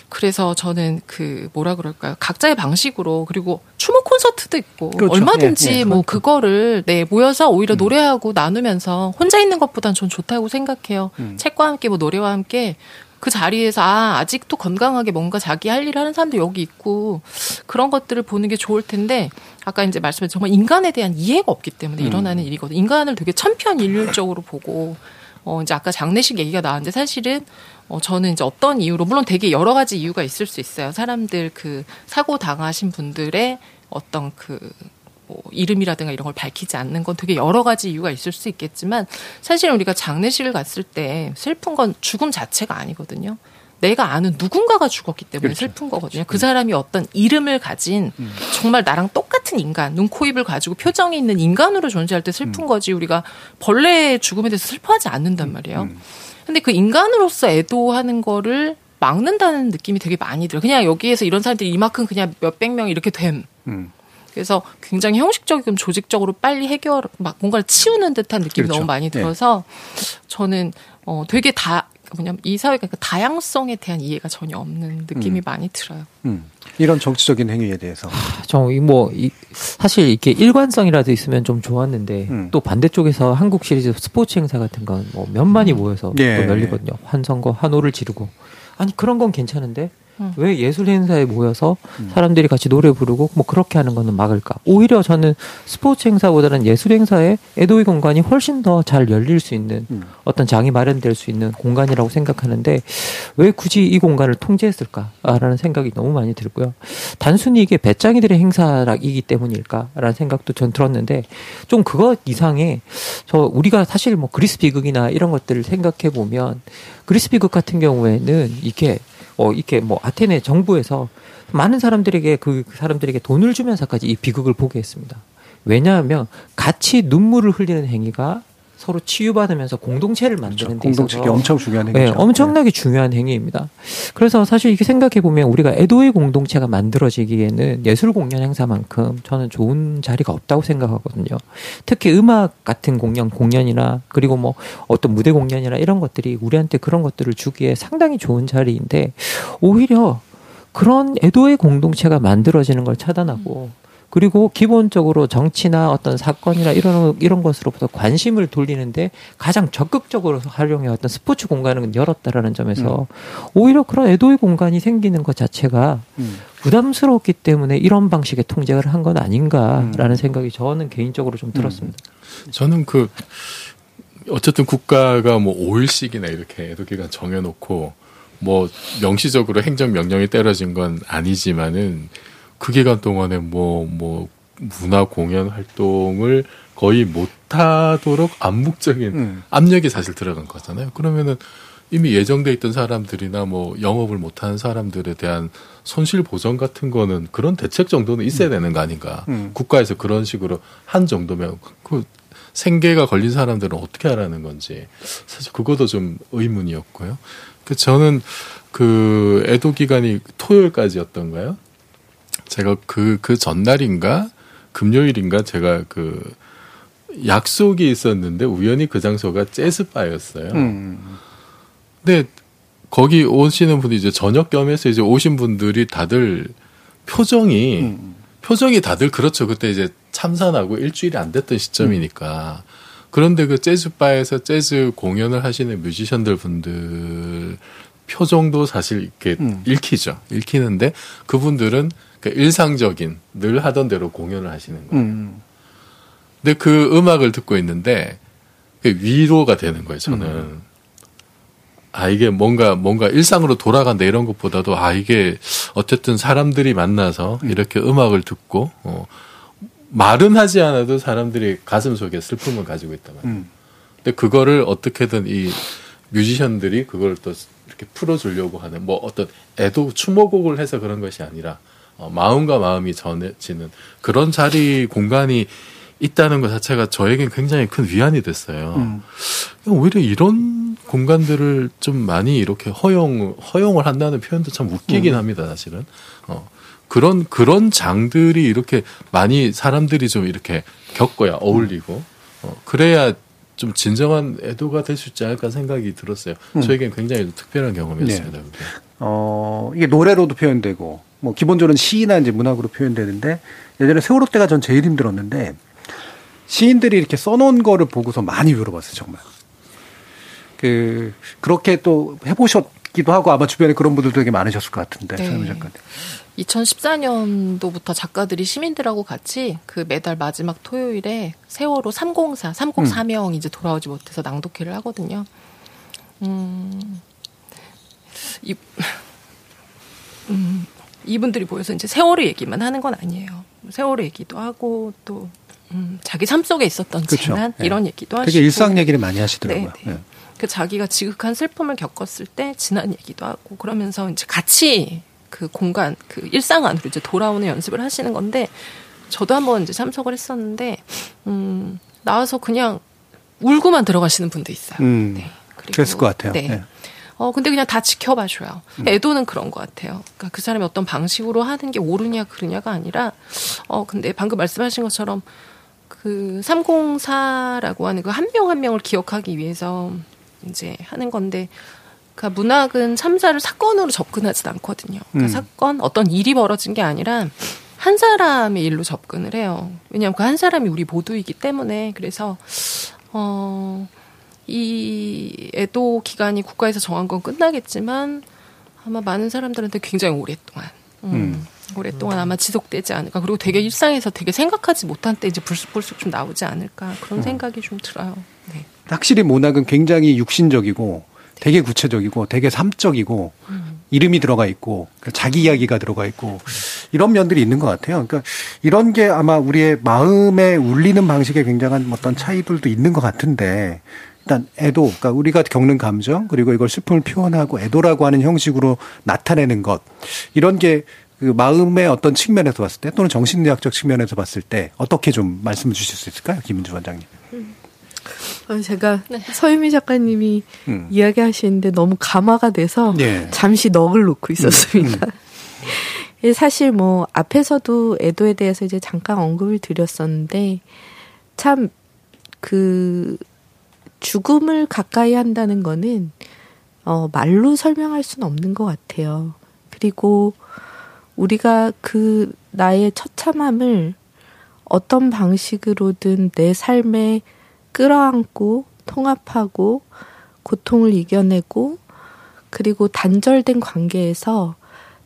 그래서 저는 그 뭐라 그럴까요? 각자의 방식으로 그리고 추모 콘서트도 있고 그렇죠. 얼마든지 예, 예, 뭐 그거를 네 모여서 오히려 음. 노래하고 나누면서 혼자 있는 것보단 전 좋다고 생각해요. 음. 책과 함께 뭐 노래와 함께 그 자리에서 아 아직도 건강하게 뭔가 자기 할 일을 하는 사람도 여기 있고 그런 것들을 보는 게 좋을 텐데 아까 이제 말씀해 정말 인간에 대한 이해가 없기 때문에 음. 일어나는 일이거든요. 인간을 되게 천편일률적으로 보고 어 이제 아까 장례식 얘기가 나왔는데 사실은 어 저는 이제 어떤 이유로 물론 되게 여러 가지 이유가 있을 수 있어요. 사람들 그 사고 당하신 분들의 어떤 그 뭐 이름이라든가 이런 걸 밝히지 않는 건 되게 여러 가지 이유가 있을 수 있겠지만 사실 우리가 장례식을 갔을 때 슬픈 건 죽음 자체가 아니거든요. 내가 아는 누군가가 죽었기 때문에 그렇죠. 슬픈 거거든요. 그 사람이 어떤 이름을 가진 음. 정말 나랑 똑같은 인간, 눈, 코, 입을 가지고 표정이 있는 인간으로 존재할 때 슬픈 음. 거지 우리가 벌레의 죽음에 대해서 슬퍼하지 않는단 말이에요. 음. 근데 그 인간으로서 애도하는 거를 막는다는 느낌이 되게 많이 들어요. 그냥 여기에서 이런 사람들이 이만큼 그냥 몇백 명 이렇게 됨. 음. 그래서 굉장히 형식적이고 조직적으로 빨리 해결, 막 뭔가를 치우는 듯한 느낌이 그렇죠. 너무 많이 네. 들어서 네. 저는 어 되게 다 뭐냐면 이 사회가 그 다양성에 대한 이해가 전혀 없는 느낌이 음. 많이 들어요. 음. 이런 정치적인 행위에 대해서 저뭐 사실 이렇게 일관성이라도 있으면 좀 좋았는데 음. 또 반대쪽에서 한국 시리즈 스포츠 행사 같은 건뭐 몇만이 음. 모여서 예. 또 열리거든요. 환성과 환호를 지르고 아니 그런 건 괜찮은데 음. 왜 예술 행사에 모여서 음. 사람들이 같이 노래 부르고 뭐 그렇게 하는 거는 막을까? 오히려 저는 스포츠 행사보다는 예술 행사에 애도의 공간이 훨씬 더 잘 열릴 수 있는 음. 어떤 장이 마련될 수 있는 공간이라고 생각하는데 왜 굳이 이 공간을 통제했을까라는 생각이 너무 많이 들고요. 단순히 이게 배짱이들의 행사이기 때문일까라는 생각도 전 들었는데 좀 그것 이상의 저 우리가 사실 뭐 그리스 비극이나 이런 것들을 생각해 보면 그리스 비극 같은 경우에는 이게 어 이렇게 뭐 아테네 정부에서 많은 사람들에게 그 사람들에게 돈을 주면서까지 이 비극을 보게 했습니다. 왜냐하면 같이 눈물을 흘리는 행위가 서로 치유받으면서 공동체를 만드는 그렇죠. 데 있어서 엄청 중요한 행위죠. 네, 엄청나게 네. 중요한 행위입니다. 그래서 사실 이렇게 생각해 보면 우리가 애도의 공동체가 만들어지기에는 예술 공연 행사만큼 저는 좋은 자리가 없다고 생각하거든요. 특히 음악 같은 공연 공연이나 그리고 뭐 어떤 무대 공연이나 이런 것들이 우리한테 그런 것들을 주기에 상당히 좋은 자리인데 오히려 그런 애도의 공동체가 만들어지는 걸 차단하고 음. 그리고 기본적으로 정치나 어떤 사건이나 이런 이런 것으로부터 관심을 돌리는데 가장 적극적으로 활용해 왔던 스포츠 공간은 열었다라는 점에서 음. 오히려 그런 애도의 공간이 생기는 것 자체가 음. 부담스러웠기 때문에 이런 방식의 통제를 한 건 아닌가라는 음. 생각이 저는 개인적으로 좀 들었습니다. 음. 저는 그 어쨌든 국가가 뭐 5일씩이나 이렇게 애도 기간 정해놓고 뭐 명시적으로 행정 명령이 때려진 건 아니지만은 그 기간 동안에 뭐, 뭐, 문화 공연 활동을 거의 못하도록 암묵적인 음. 압력이 사실 들어간 거잖아요. 그러면은 이미 예정돼 있던 사람들이나 뭐 영업을 못하는 사람들에 대한 손실 보전 같은 거는 그런 대책 정도는 있어야 되는 거 아닌가. 음. 국가에서 그런 식으로 한 정도면 그 생계가 걸린 사람들은 어떻게 하라는 건지 사실 그것도 좀 의문이었고요. 그 저는 그 애도 기간이 토요일까지였던가요? 제가 그, 그 전날인가? 금요일인가? 제가 그 약속이 있었는데 우연히 그 장소가 재즈바였어요. 음. 근데 거기 오시는 분이 이제 저녁 겸해서 이제 오신 분들이 다들 표정이 음. 표정이 다들 그렇죠. 그때 이제 참산하고 일주일이 안 됐던 시점이니까. 음. 그런데 그 재즈바에서 재즈 공연을 하시는 뮤지션들 분들 표정도 사실 이렇게 음. 읽히죠. 읽히는데 그분들은 그 일상적인 늘 하던 대로 공연을 하시는 거예요. 음. 근데 그 음악을 듣고 있는데 그 위로가 되는 거예요. 저는 음. 아 이게 뭔가 뭔가 일상으로 돌아간다 이런 것보다도 아 이게 어쨌든 사람들이 만나서 음. 이렇게 음악을 듣고 어 말은 하지 않아도 사람들이 가슴 속에 슬픔을 가지고 있단 말이에요. 음. 근데 그거를 어떻게든 이 뮤지션들이 그걸 또 이렇게 풀어주려고 하는 뭐 어떤 애도 추모곡을 해서 그런 것이 아니라 어, 마음과 마음이 전해지는 그런 자리 공간이 있다는 것 자체가 저에겐 굉장히 큰 위안이 됐어요. 음. 오히려 이런 공간들을 좀 많이 이렇게 허용 허용을 한다는 표현도 참 웃기긴 음. 합니다, 사실은. 어. 그런 그런 장들이 이렇게 많이 사람들이 좀 이렇게 겪어야 어울리고 어, 그래야 좀 진정한 애도가 될 수 있지 않을까 생각이 들었어요. 음. 저에겐 굉장히 특별한 경험이었습니다. 네. 어, 이게 노래로도 표현되고 뭐 기본적으로는 시나 이제 문학으로 표현되는데 예전에 세월호 때가 전 제일 힘들었는데 시인들이 이렇게 써놓은 거를 보고서 많이 위로받았어요, 정말. 그, 그렇게 또 해보셨기도 하고 아마 주변에 그런 분들도 되게 많으셨을 것 같은데, 네. 서영 작가님. 2014년도부터 작가들이 시민들하고 같이 그 매달 마지막 토요일에 세월호 304, 304명 음. 이제 돌아오지 못해서 낭독회를 하거든요. 음, 이, 음, 이분들이 모여서 이제 세월호 얘기만 하는 건 아니에요. 세월호 얘기도 하고 또 음, 자기 삶 속에 있었던 그쵸. 재난 네. 이런 얘기도 하시고 되게 일상 얘기를 많이 하시더라고요. 네, 네. 네. 그 자기가 지극한 슬픔을 겪었을 때 지난 얘기도 하고 그러면서 이제 같이 그 공간 그 일상 안으로 이제 돌아오는 연습을 하시는 건데 저도 한번 이제 참석을 했었는데 음, 나와서 그냥 울고만 들어가시는 분도 있어요. 음, 네. 그랬을 것 같아요. 네. 네. 어, 근데 그냥 다 지켜봐 줘요. 음. 애도는 그런 것 같아요. 그러니까 그 사람이 어떤 방식으로 하는 게 옳으냐, 그르냐가 아니라, 어, 근데 방금 말씀하신 것처럼 그 304라고 하는 그 한 명한 한 명을 기억하기 위해서 이제 하는 건데, 그 문학은 참사를 사건으로 접근하진 않거든요. 그러니까 음. 사건, 어떤 일이 벌어진 게 아니라 한 사람의 일로 접근을 해요. 왜냐하면 그 한 사람이 우리 모두이기 때문에. 그래서, 어, 이 애도 기간이 국가에서 정한 건 끝나겠지만 아마 많은 사람들한테 굉장히 오랫동안 음, 음. 오랫동안 아마 지속되지 않을까 그리고 되게 일상에서 되게 생각하지 못한 때 이제 불쑥불쑥 좀 나오지 않을까 그런 음. 생각이 좀 들어요. 네. 확실히 모낙은 굉장히 육신적이고 되게 구체적이고 되게 삶적이고 음. 이름이 들어가 있고 그러니까 자기 이야기가 들어가 있고 이런 면들이 있는 것 같아요. 그러니까 이런 게 아마 우리의 마음에 울리는 방식에 굉장한 어떤 차이들도 있는 것 같은데 일단 애도, 그러니까 우리가 겪는 감정 그리고 이걸 슬픔을 표현하고 애도라고 하는 형식으로 나타내는 것 이런 게 그 마음의 어떤 측면에서 봤을 때 또는 정신의학적 측면에서 봤을 때 어떻게 좀 말씀을 주실 수 있을까요, 김은주 원장님? 음. 어, 제가 네. 서유미 작가님이 음. 이야기하시는데 너무 감화가 돼서 네. 잠시 넋을 놓고 있었습니다. 음. 음. [LAUGHS] 사실 뭐 앞에서도 애도에 대해서 이제 잠깐 언급을 드렸었는데 참그 죽음을 가까이 한다는 거는 어, 말로 설명할 수는 없는 것 같아요. 그리고 우리가 그 나의 처참함을 어떤 방식으로든 내 삶에 끌어안고 통합하고 고통을 이겨내고 그리고 단절된 관계에서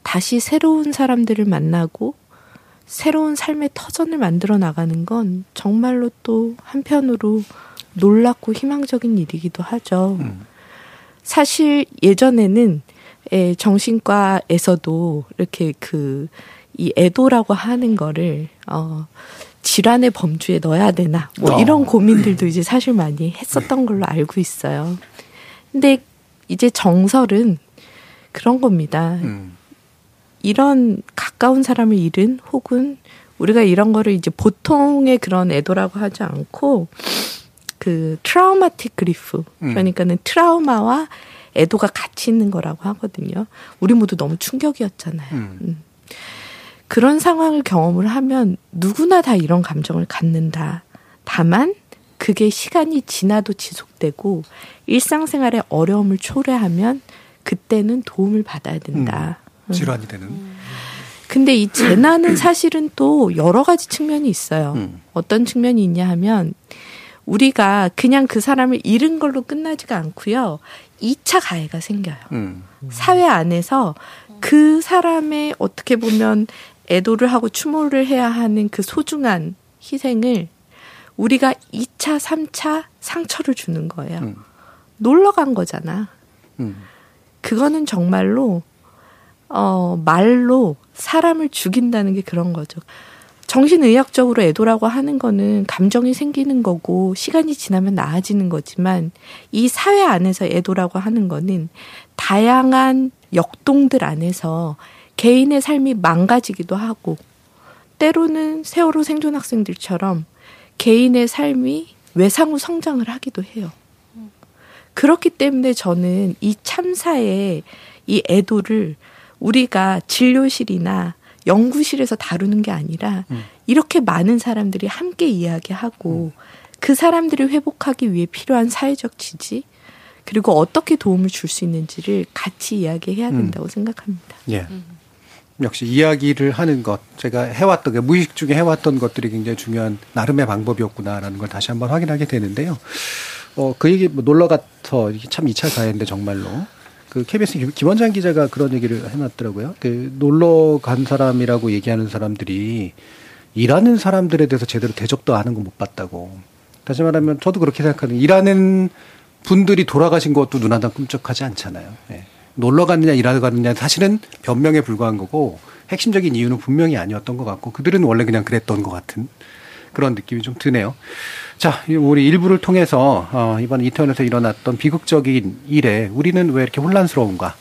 다시 새로운 사람들을 만나고 새로운 삶의 터전을 만들어 나가는 건 정말로 또 한편으로 놀랍고 희망적인 일이기도 하죠. 음. 사실 예전에는 에, 정신과에서도 이렇게 그 이 애도라고 하는 거를 어 질환의 범주에 넣어야 되나 뭐 어. 이런 고민들도 이제 사실 많이 했었던 걸로 알고 있어요. 근데 이제 정설은 그런 겁니다. 음. 이런 가까운 사람을 잃은 혹은 우리가 이런 거를 이제 보통의 그런 애도라고 하지 않고 그 트라우마틱 그리프 음. 그러니까는 트라우마와 애도가 같이 있는 거라고 하거든요. 우리 모두 너무 충격이었잖아요. 음. 음. 그런 상황을 경험을 하면 누구나 다 이런 감정을 갖는다. 다만 그게 시간이 지나도 지속되고 일상생활의 어려움을 초래하면 그때는 도움을 받아야 된다. 음, 질환이 되는. 근데 이 재난은 사실은 또 여러 가지 측면이 있어요. 음. 어떤 측면이 있냐 하면 우리가 그냥 그 사람을 잃은 걸로 끝나지가 않고요. 2차 가해가 생겨요. 음. 사회 안에서 그 사람의 어떻게 보면 애도를 하고 추모를 해야 하는 그 소중한 희생을 우리가 2차, 3차 상처를 주는 거예요. 음. 놀러 간 거잖아. 음. 그거는 정말로, 어, 말로 사람을 죽인다는 게 그런 거죠. 정신의학적으로 애도라고 하는 거는 감정이 생기는 거고 시간이 지나면 나아지는 거지만 이 사회 안에서 애도라고 하는 거는 다양한 역동들 안에서 개인의 삶이 망가지기도 하고 때로는 세월호 생존 학생들처럼 개인의 삶이 외상후 성장을 하기도 해요. 그렇기 때문에 저는 이 참사의 이 애도를 우리가 진료실이나 연구실에서 다루는 게 아니라 음. 이렇게 많은 사람들이 함께 이야기하고 음. 그 사람들이 회복하기 위해 필요한 사회적 지지 그리고 어떻게 도움을 줄 수 있는지를 같이 이야기해야 음. 된다고 음. 생각합니다. 예. 역시 이야기를 하는 것, 제가 해왔던, 무의식 중에 해왔던 것들이 굉장히 중요한 나름의 방법이었구나라는 걸 다시 한번 확인하게 되는데요. 어, 그 얘기 뭐 놀러 가서 참 2차 가해인데 정말로. 그 KBS 김원장 기자가 그런 얘기를 해놨더라고요. 그 놀러 간 사람이라고 얘기하는 사람들이 일하는 사람들에 대해서 제대로 대접도 하는 거못 봤다고. 다시 말하면 저도 그렇게 생각하는 일하는 분들이 돌아가신 것도 눈 하나 꿈쩍하지 않잖아요. 네. 놀러 갔느냐 일하러 갔느냐 사실은 변명에 불과한 거고 핵심적인 이유는 분명히 아니었던 것 같고 그들은 원래 그냥 그랬던 것 같은 그런 느낌이 좀 드네요. 자, 우리 일부를 통해서 어, 이번 이태원에서 일어났던 비극적인 일에 우리는 왜 이렇게 혼란스러운가?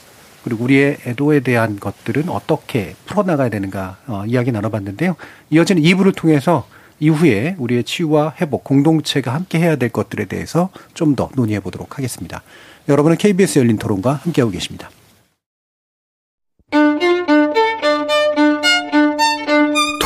그리고 우리의 애도에 대한 것들은 어떻게 풀어나가야 되는가 어, 이야기 나눠봤는데요. 이어지는 2부를 통해서 이후에 우리의 치유와 회복, 공동체가 함께 해야 될 것들에 대해서 좀 더 논의해 보도록 하겠습니다. 여러분은 KBS 열린 토론과 함께하고 계십니다.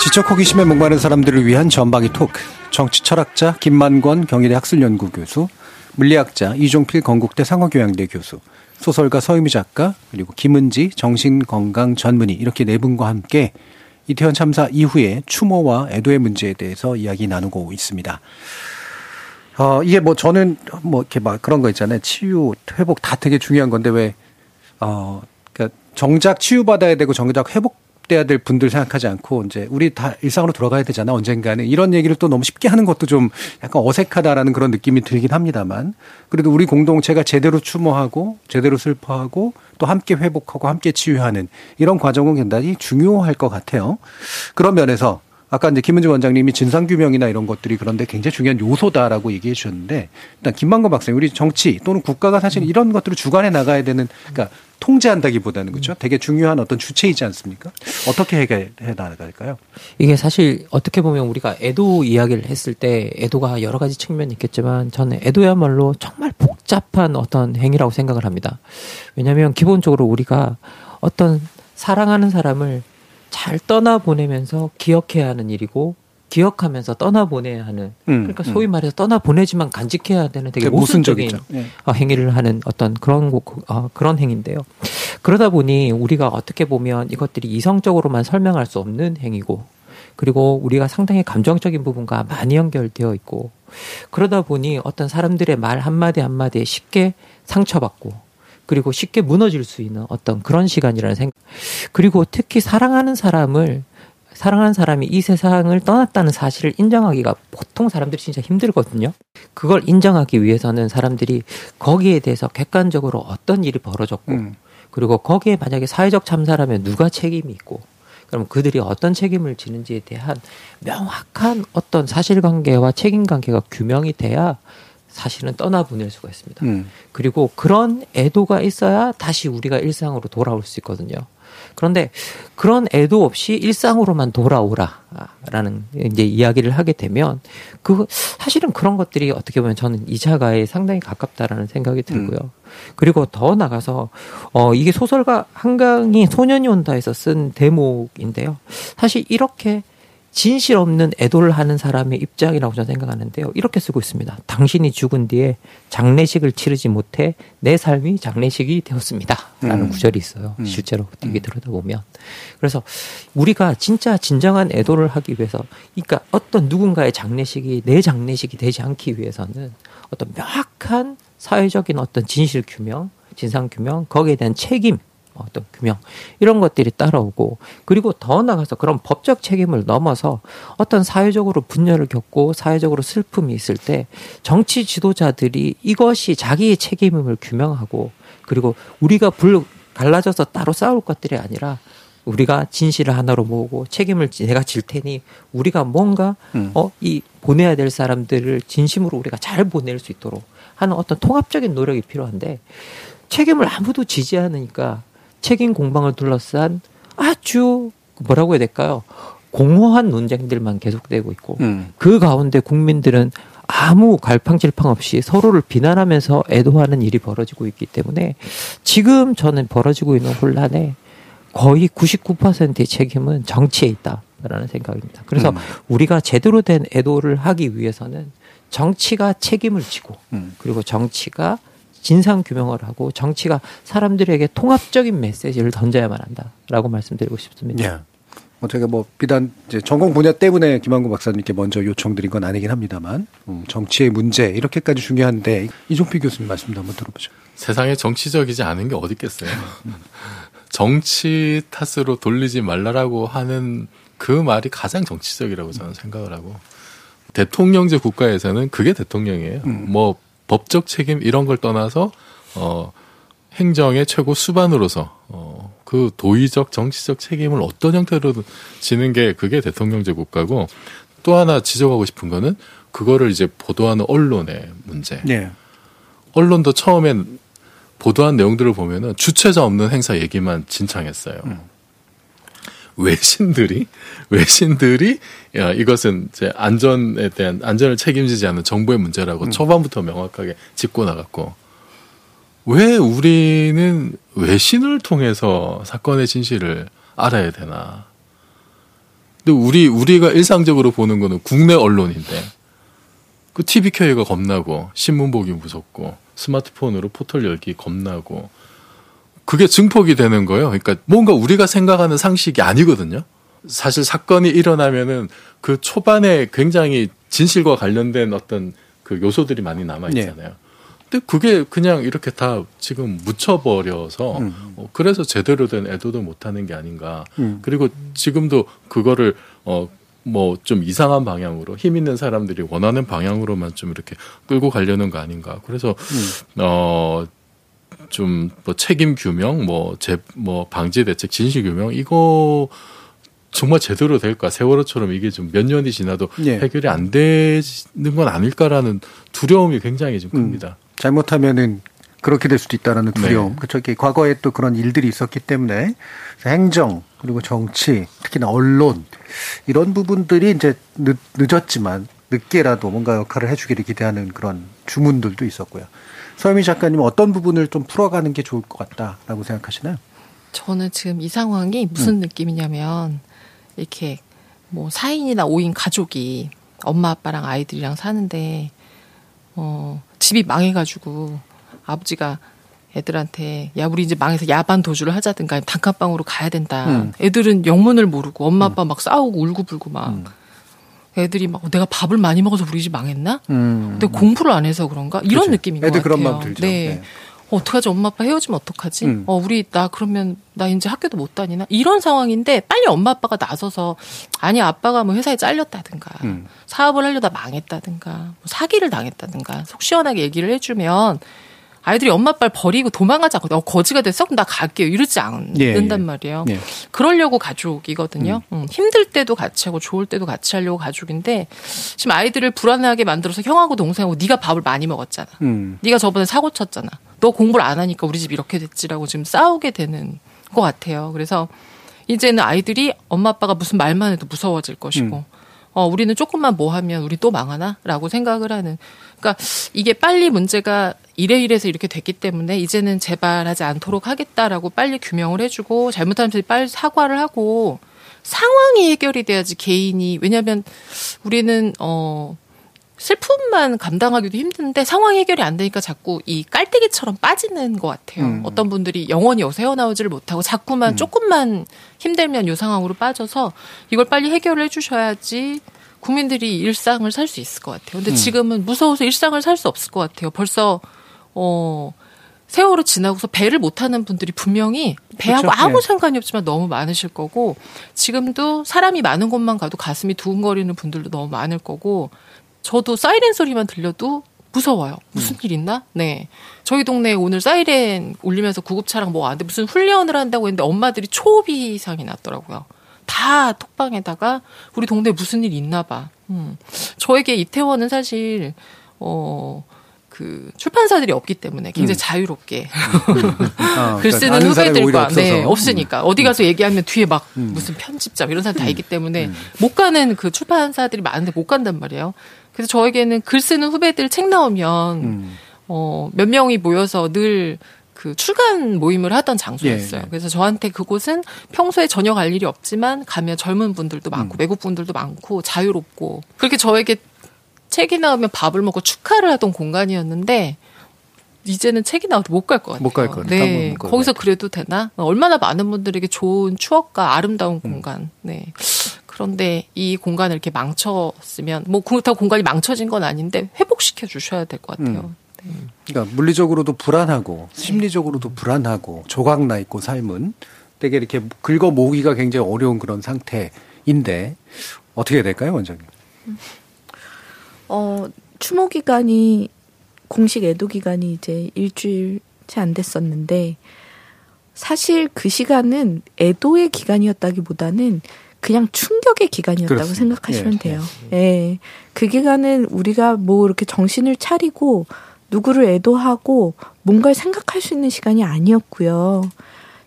지적 호기심에 목마른 사람들을 위한 전방위 토크. 정치 철학자 김만권 경희대 학술연구 교수, 물리학자 이종필 건국대 상어교양대 교수, 소설가 서유미 작가, 그리고 김은지 정신건강 전문의 이렇게 네 분과 함께 이태원 참사 이후에 추모와 애도의 문제에 대해서 이야기 나누고 있습니다. 어, 이게 뭐 저는 뭐 이렇게 막 그런 거 있잖아요. 치유, 회복 다 되게 중요한 건데 왜, 어, 그니까 정작 치유받아야 되고 정작 회복돼야 될 분들 생각하지 않고 이제 우리 다 일상으로 돌아가야 되잖아. 언젠가는. 이런 얘기를 또 너무 쉽게 하는 것도 좀 약간 어색하다라는 그런 느낌이 들긴 합니다만 그래도 우리 공동체가 제대로 추모하고 제대로 슬퍼하고 또 함께 회복하고 함께 치유하는 이런 과정은 굉장히 중요할 것 같아요. 그런 면에서 아까 이제 김은지 원장님이 진상규명이나 이런 것들이 그런데 굉장히 중요한 요소다라고 얘기해 주셨는데 일단 김만건 박사님 우리 정치 또는 국가가 사실 이런 것들을 주관해 나가야 되는 그러니까 통제한다기보다는 그렇죠. 되게 중요한 어떤 주체이지 않습니까? 어떻게 해결해 나갈까요? 이게 사실 어떻게 보면 우리가 애도 이야기를 했을 때 애도가 여러 가지 측면이 있겠지만 저는 애도야말로 정말 복잡한 어떤 행위라고 생각을 합니다. 왜냐하면 기본적으로 우리가 어떤 사랑하는 사람을 잘 떠나보내면서 기억해야 하는 일이고 기억하면서 떠나보내야 하는 음, 그러니까 소위 음. 말해서 떠나보내지만 간직해야 되는 되게 모순적인 네. 행위를 하는 어떤 그런 어, 그런 행위인데요. 그러다 보니 우리가 어떻게 보면 이것들이 이성적으로만 설명할 수 없는 행위고 그리고 우리가 상당히 감정적인 부분과 많이 연결되어 있고 그러다 보니 어떤 사람들의 말 한마디 한마디에 쉽게 상처받고 그리고 쉽게 무너질 수 있는 어떤 그런 시간이라는 생각. 그리고 특히 사랑하는 사람을 사랑하는 사람이 이 세상을 떠났다는 사실을 인정하기가 보통 사람들이 진짜 힘들거든요. 그걸 인정하기 위해서는 사람들이 거기에 대해서 객관적으로 어떤 일이 벌어졌고, 음. 그리고 거기에 만약에 사회적 참사라면 누가 책임이 있고, 그럼 그들이 어떤 책임을 지는지에 대한 명확한 어떤 사실관계와 책임관계가 규명이 돼야 사실은 떠나보낼 수가 있습니다. 음. 그리고 그런 애도가 있어야 다시 우리가 일상으로 돌아올 수 있거든요. 그런데 그런 애도 없이 일상으로만 돌아오라라는 이제 이야기를 하게 되면 그 사실은 그런 것들이 어떻게 보면 저는 이자가에 상당히 가깝다라는 생각이 들고요. 음. 그리고 더 나가서 어 이게 소설가 한강이 소년이 온다에서 쓴 대목인데요. 사실 이렇게 진실 없는 애도를 하는 사람의 입장이라고 저는 생각하는데요. 이렇게 쓰고 있습니다. 당신이 죽은 뒤에 장례식을 치르지 못해 내 삶이 장례식이 되었습니다. 라는 음. 구절이 있어요. 음. 실제로 이게 음. 들여다보면. 그래서 우리가 진짜 진정한 애도를 하기 위해서, 그러니까 어떤 누군가의 장례식이 내 장례식이 되지 않기 위해서는 어떤 명확한 사회적인 어떤 진실 규명, 진상 규명, 거기에 대한 책임, 어떤 규명 이런 것들이 따라오고 그리고 더 나가서 그런 법적 책임을 넘어서 어떤 사회적으로 분열을 겪고 사회적으로 슬픔이 있을 때 정치 지도자들이 이것이 자기의 책임임을 규명하고 그리고 우리가 불 갈라져서 따로 싸울 것들이 아니라 우리가 진실을 하나로 모으고 책임을 내가 질 테니 우리가 뭔가 음. 어이 보내야 될 사람들을 진심으로 우리가 잘 보낼 수 있도록 하는 어떤 통합적인 노력이 필요한데 책임을 아무도 지지 않으니까 책임 공방을 둘러싼 아주 뭐라고 해야 될까요? 공허한 논쟁들만 계속되고 있고 음. 그 가운데 국민들은 아무 갈팡질팡 없이 서로를 비난하면서 애도하는 일이 벌어지고 있기 때문에 지금 저는 벌어지고 있는 혼란에 거의 99%의 책임은 정치에 있다라는 생각입니다. 그래서 음. 우리가 제대로 된 애도를 하기 위해서는 정치가 책임을 지고 음. 그리고 정치가 진상 규명을 하고 정치가 사람들에게 통합적인 메시지를 던져야만 한다라고 말씀드리고 싶습니다. 예. 뭐 제가 뭐 비단 이제 전공 분야 때문에 김한구 박사님께 먼저 요청드린 건 아니긴 합니다만 음, 정치의 문제 이렇게까지 중요한데 이종필 교수님 말씀도 한번 들어보죠. 세상에 정치적이지 않은 게 어디 있겠어요. [LAUGHS] 정치 탓으로 돌리지 말라라고 하는 그 말이 가장 정치적이라고 저는 생각을 하고 대통령제 국가에서는 그게 대통령이에요. 음. 뭐 법적 책임 이런 걸 떠나서 어 행정의 최고 수반으로서 어 그 도의적 정치적 책임을 어떤 형태로 지는 게 그게 대통령제 국가고 또 하나 지적하고 싶은 거는 그거를 이제 보도하는 언론의 문제. 네. 언론도 처음엔 보도한 내용들을 보면은 주체자 없는 행사 얘기만 진창했어요. 음. 외신들이 외신들이 야 이것은 이제 안전에 대한 안전을 책임지지 않는 정부의 문제라고 음. 초반부터 명확하게 짚고 나갔고 왜 우리는 외신을 통해서 사건의 진실을 알아야 되나? 근데 우리 우리가 일상적으로 보는 거는 국내 언론인데 그 TV 켜기가 겁나고 신문 보기 무섭고 스마트폰으로 포털 열기 겁나고 그게 증폭이 되는 거예요. 그러니까 뭔가 우리가 생각하는 상식이 아니거든요. 사실 사건이 일어나면은 그 초반에 굉장히 진실과 관련된 어떤 그 요소들이 많이 남아 있잖아요. 네. 근데 그게 그냥 이렇게 다 지금 묻혀버려서 음. 어, 그래서 제대로 된 애도도 못하는 게 아닌가. 음. 그리고 지금도 그거를 어 뭐 좀 이상한 방향으로 힘 있는 사람들이 원하는 방향으로만 좀 이렇게 끌고 가려는 거 아닌가. 그래서 음. 어 좀 뭐 책임 규명, 뭐제뭐 방지 대책, 진실 규명 이거 정말 제대로 될까? 세월호처럼 이게 좀 몇 년이 지나도 예. 해결이 안 되는 건 아닐까라는 두려움이 굉장히 좀 큽니다. 음, 잘못하면은 그렇게 될 수도 있다라는 네. 두려움. 네. 그렇죠. 과거에 또 그런 일들이 있었기 때문에 행정 그리고 정치, 특히나 언론 이런 부분들이 이제 늦, 늦었지만 늦게라도 뭔가 역할을 해주기를 기대하는 그런 주문들도 있었고요. 서유미 작가님 어떤 부분을 좀 풀어가는 게 좋을 것 같다라고 생각하시나요? 저는 지금 이 상황이 무슨 음. 느낌이냐면 이렇게 뭐 4인이나 5인 가족이 엄마 아빠랑 아이들이랑 사는데 어 집이 망해가지고 아버지가 애들한테 야 우리 이제 망해서 야반 도주를 하자든가 단칸방으로 가야 된다. 음. 애들은 영문을 모르고 엄마 아빠 막 싸우고 울고불고 막 음. 애들이 막 내가 밥을 많이 먹어서 우리 집 망했나? 음. 근데 공부를 안 해서 그런가? 이런 그치. 느낌인 것 같아요. 그런 마음 들죠. 네. 네. 어, 어떡하지? 엄마 아빠 헤어지면 어떡하지? 음. 어, 우리 나 그러면 나 이제 학교도 못 다니나? 이런 상황인데 빨리 엄마 아빠가 나서서 아니 아빠가 뭐 회사에 잘렸다든가 음. 사업을 하려다 망했다든가 뭐 사기를 당했다든가 속 시원하게 얘기를 해주면 아이들이 엄마 아빠를 버리고 도망가지 않고 어, 거지가 됐어? 그럼 나 갈게요. 이러지 않는단 예, 예. 말이에요. 예. 그러려고 가족이거든요. 음. 음, 힘들 때도 같이 하고 좋을 때도 같이 하려고 가족인데 지금 아이들을 불안하게 만들어서 형하고 동생하고 네가 밥을 많이 먹었잖아. 음. 네가 저번에 사고 쳤잖아. 너 공부를 안 하니까 우리 집 이렇게 됐지라고 지금 싸우게 되는 것 같아요. 그래서 이제는 아이들이 엄마 아빠가 무슨 말만 해도 무서워질 것이고 음. 어, 우리는 조금만 뭐 하면 우리 또 망하나? 라고 생각을 하는. 그러니까 이게 빨리 문제가 이래 이래서 이렇게 됐기 때문에 이제는 재발하지 않도록 하겠다라고 빨리 규명을 해주고 잘못하면 빨리 사과를 하고 상황이 해결이 돼야지 개인이 왜냐하면 우리는 어 슬픔만 감당하기도 힘든데 상황 해결이 안 되니까 자꾸 이 깔때기처럼 빠지는 것 같아요. 음. 어떤 분들이 영원히 헤어나오지를 못하고 자꾸만 음. 조금만 힘들면 요 상황으로 빠져서 이걸 빨리 해결을 해주셔야지 국민들이 일상을 살 수 있을 것 같아요. 근데 음. 지금은 무서워서 일상을 살 수 없을 것 같아요. 벌써 어 세월을 지나고서 배를 못 타는 분들이 분명히 배하고 그렇죠? 아무 네. 상관이 없지만 너무 많으실 거고 지금도 사람이 많은 곳만 가도 가슴이 두근거리는 분들도 너무 많을 거고 저도 사이렌 소리만 들려도 무서워요. 무슨 음. 일 있나? 네. 저희 동네에 오늘 사이렌 울리면서 구급차랑 뭐 안 돼. 무슨 훈련을 한다고 했는데 엄마들이 초비 이상이 났더라고요. 다 톡방에다가 우리 동네에 무슨 일 있나 봐. 음. 저에게 이태원은 사실, 어, 그 출판사들이 없기 때문에 굉장히 음. 자유롭게 어, [LAUGHS] 글 쓰는 그러니까 후배들과 네, 없으니까 음. 어디 가서 얘기하면 뒤에 막 음. 무슨 편집자 이런 사람 다 음. 있기 때문에 음. 못 가는 그 출판사들이 많은데 못 간단 말이에요. 그래서 저에게는 글 쓰는 후배들 책 나오면 음. 어, 몇 명이 모여서 늘그 출간 모임을 하던 장소였어요. 예, 예. 그래서 저한테 그곳은 평소에 전혀 갈 일이 없지만 가면 젊은 분들도 많고 음. 외국 분들도 많고 자유롭고 그렇게 저에게 책이 나오면 밥을 먹고 축하를 하던 공간이었는데 이제는 책이 나와도 못갈 것 같아요. 못 갈 거. 네, 거기서 그래도 되나? 얼마나 많은 분들에게 좋은 추억과 아름다운 음. 공간. 네. 그런데 이 공간을 이렇게 망쳤으면 뭐 그렇다고 공간이 망쳐진 건 아닌데 회복시켜 주셔야 될 것 같아요. 음. 네. 그러니까 물리적으로도 불안하고 네. 심리적으로도 불안하고 조각 나 있고 삶은 되게 이렇게 긁어 모으기가 굉장히 어려운 그런 상태인데 어떻게 해야 될까요, 원장님? 어, 추모 기간이 공식 애도 기간이 이제 일주일 채 안 됐었는데 사실 그 시간은 애도의 기간이었다기보다는 그냥 충격의 기간이었다고 그렇습니다. 생각하시면 예, 돼요. 예. 예. 그 기간은 우리가 뭐 이렇게 정신을 차리고 누구를 애도하고 뭔가를 생각할 수 있는 시간이 아니었고요.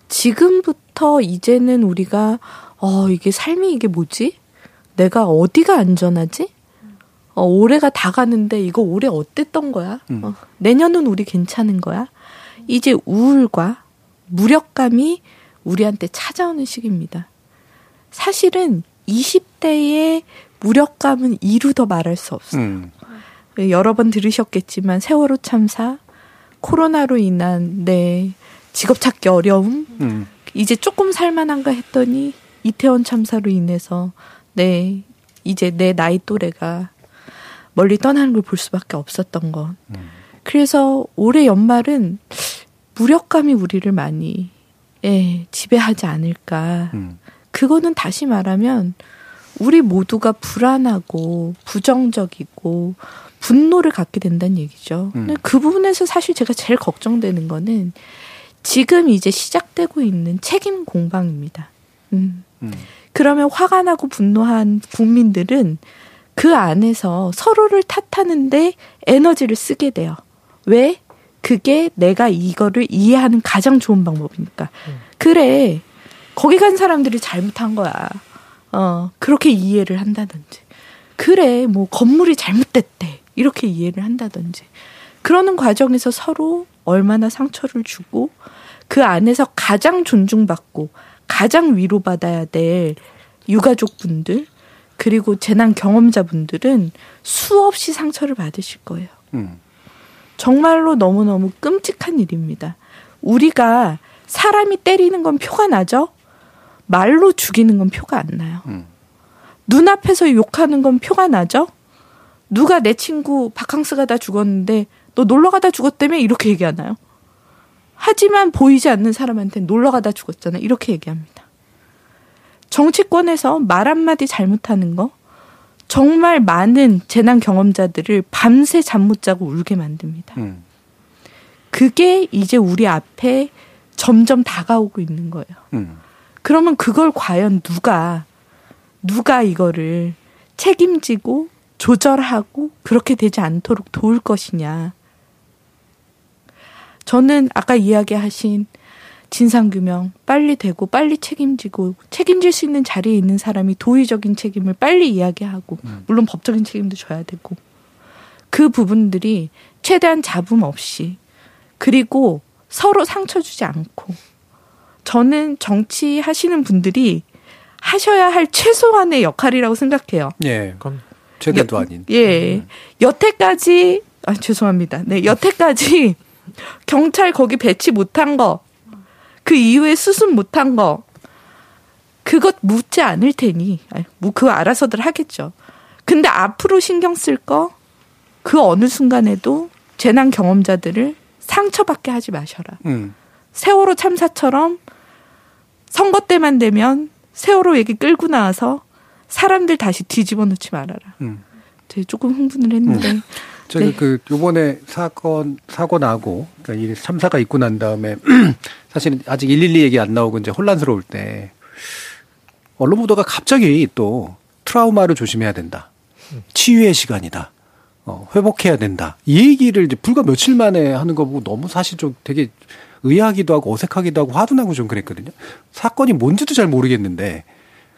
지금부터 이제는 우리가 어 이게 삶이 이게 뭐지? 내가 어디가 안전하지? 어 올해가 다 가는데 이거 올해 어땠던 거야? 음. 어, 내년은 우리 괜찮은 거야? 이제 우울과 무력감이 우리한테 찾아오는 시기입니다. 사실은 20대의 무력감은 이루 더 말할 수 없어요. 음. 여러 번 들으셨겠지만 세월호 참사, 코로나로 인한 내 직업 찾기 어려움, 음. 이제 조금 살만한가 했더니 이태원 참사로 인해서 네 이제 내 나이 또래가 멀리 떠나는 걸 볼 수밖에 없었던 것. 음. 그래서 올해 연말은 무력감이 우리를 많이 예, 지배하지 않을까. 음. 그거는 다시 말하면 우리 모두가 불안하고 부정적이고 분노를 갖게 된다는 얘기죠. 음. 그 부분에서 사실 제가 제일 걱정되는 거는 지금 이제 시작되고 있는 책임 공방입니다. 음. 음. 그러면 화가 나고 분노한 국민들은 그 안에서 서로를 탓하는데 에너지를 쓰게 돼요. 왜? 그게 내가 이거를 이해하는 가장 좋은 방법이니까. 음. 그래. 거기 간 사람들이 잘못한 거야. 어, 그렇게 이해를 한다든지. 그래, 뭐, 건물이 잘못됐대. 이렇게 이해를 한다든지. 그러는 과정에서 서로 얼마나 상처를 주고, 그 안에서 가장 존중받고, 가장 위로받아야 될 유가족 분들, 그리고 재난 경험자분들은 수없이 상처를 받으실 거예요. 음. 정말로 너무너무 끔찍한 일입니다. 우리가 사람이 때리는 건 표가 나죠? 말로 죽이는 건 표가 안 나요. 음. 눈앞에서 욕하는 건 표가 나죠? 누가 내 친구 바캉스 가다 죽었는데 너 놀러 가다 죽었다며 이렇게 얘기하나요? 하지만 보이지 않는 사람한테 놀러 가다 죽었잖아. 이렇게 얘기합니다. 정치권에서 말 한마디 잘못하는 거 정말 많은 재난 경험자들을 밤새 잠 못 자고 울게 만듭니다. 음. 그게 이제 우리 앞에 점점 다가오고 있는 거예요. 음. 그러면 그걸 과연 누가 누가 이거를 책임지고 조절하고 그렇게 되지 않도록 도울 것이냐. 저는 아까 이야기하신 진상규명 빨리 되고 빨리 책임지고 책임질 수 있는 자리에 있는 사람이 도의적인 책임을 빨리 이야기하고 음. 물론 법적인 책임도 져야 되고 그 부분들이 최대한 잡음 없이 그리고 서로 상처 주지 않고 저는 정치 하시는 분들이 하셔야 할 최소한의 역할이라고 생각해요. 예. 그럼 최대도 아닌. 예. 음. 여태까지 아 죄송합니다. 네, 여태까지 [LAUGHS] 경찰 거기 배치 못한 거, 그 이후에 수습 못한 거, 그것 묻지 않을 테니, 뭐 그거 알아서들 하겠죠. 근데 앞으로 신경 쓸 거, 그 어느 순간에도 재난 경험자들을 상처받게 하지 마셔라. 음. 세월호 참사처럼 선거 때만 되면 세월호 얘기 끌고 나와서 사람들 다시 뒤집어 놓지 말아라. 음. 되게 조금 흥분을 했는데. 음. 저기 네. 그 요번에 사건 사고 나고 그러니까 이 참사가 있고 난 다음에 [CLEARS THROAT] 사실은 아직 112 얘기 안 나오고 이제 혼란스러울 때 언론 보도가 갑자기 또 트라우마를 조심해야 된다. 치유의 시간이다. 어, 회복해야 된다. 이 얘기를 이제 불과 며칠 만에 하는 거 보고 너무 사실 좀 되게 의아하기도 하고 어색하기도 하고 화도 나고 좀 그랬거든요. 사건이 뭔지도 잘 모르겠는데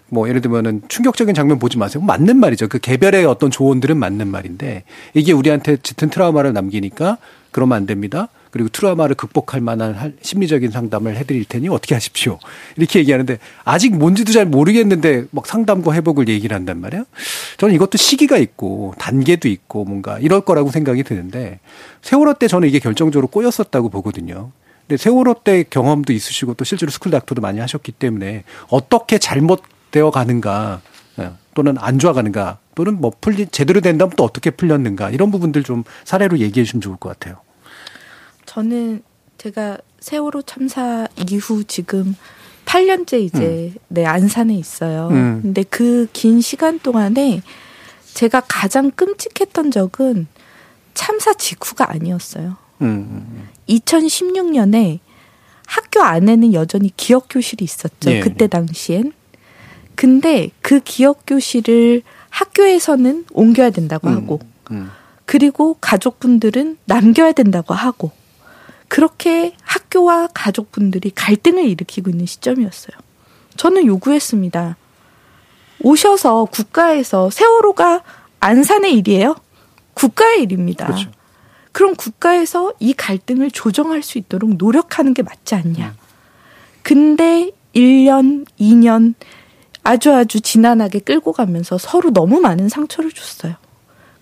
뭐 예를 들면은 충격적인 장면 보지 마세요. 맞는 말이죠. 그 개별의 어떤 조언들은 맞는 말인데 이게 우리한테 짙은 트라우마를 남기니까 그러면 안 됩니다. 그리고 트라우마를 극복할 만한 심리적인 상담을 해드릴 테니 어떻게 하십시오. 이렇게 얘기하는데 아직 뭔지도 잘 모르겠는데 막 상담과 회복을 얘기를 한단 말이에요. 저는 이것도 시기가 있고 단계도 있고 뭔가 이럴 거라고 생각이 드는데 세월호 때 저는 이게 결정적으로 꼬였었다고 보거든요. 근데 세월호 때 경험도 있으시고 또 실제로 school doctor도 많이 하셨기 때문에 어떻게 잘못 되어 가는가 예, 또는 안 좋아가는가 또는 뭐 풀리 제대로 된다면 또 어떻게 풀렸는가 이런 부분들 좀 사례로 얘기해 주시면 좋을 것 같아요. 저는 제가 세월호 참사 이후 지금 8년째 이제 음. 내 안산에 있어요. 음. 근데 그 긴 시간 동안에 제가 가장 끔찍했던 적은 참사 직후가 아니었어요. 음. 2016년에 학교 안에는 여전히 기억 교실이 있었죠. 예. 그때 당시엔. 근데 그 기억 교실을 학교에서는 옮겨야 된다고 음. 하고 음. 그리고 가족분들은 남겨야 된다고 하고 그렇게 학교와 가족분들이 갈등을 일으키고 있는 시점이었어요. 저는 요구했습니다. 오셔서 국가에서 세월호가 안산의 일이에요? 국가의 일입니다. 그렇죠. 그럼 국가에서 이 갈등을 조정할 수 있도록 노력하는 게 맞지 않냐. 근데 1년, 2년 아주 아주 지난하게 끌고 가면서 서로 너무 많은 상처를 줬어요.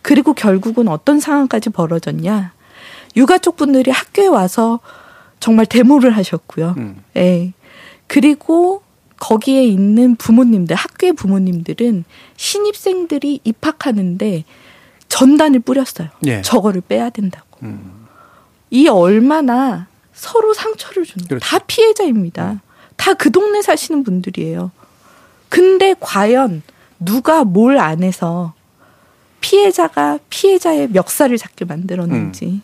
그리고 결국은 어떤 상황까지 벌어졌냐. 유가족 분들이 학교에 와서 정말 데모를 하셨고요. 음. 예. 그리고 거기에 있는 부모님들, 학교의 부모님들은 신입생들이 입학하는데 전단을 뿌렸어요. 예. 저거를 빼야 된다고. 음. 이 얼마나 서로 상처를 주는 그렇죠. 다 피해자입니다. 음. 다그 동네 사시는 분들이에요. 근데 과연 누가 뭘 안 해서 피해자가 피해자의 멱살을 잡게 만들었는지.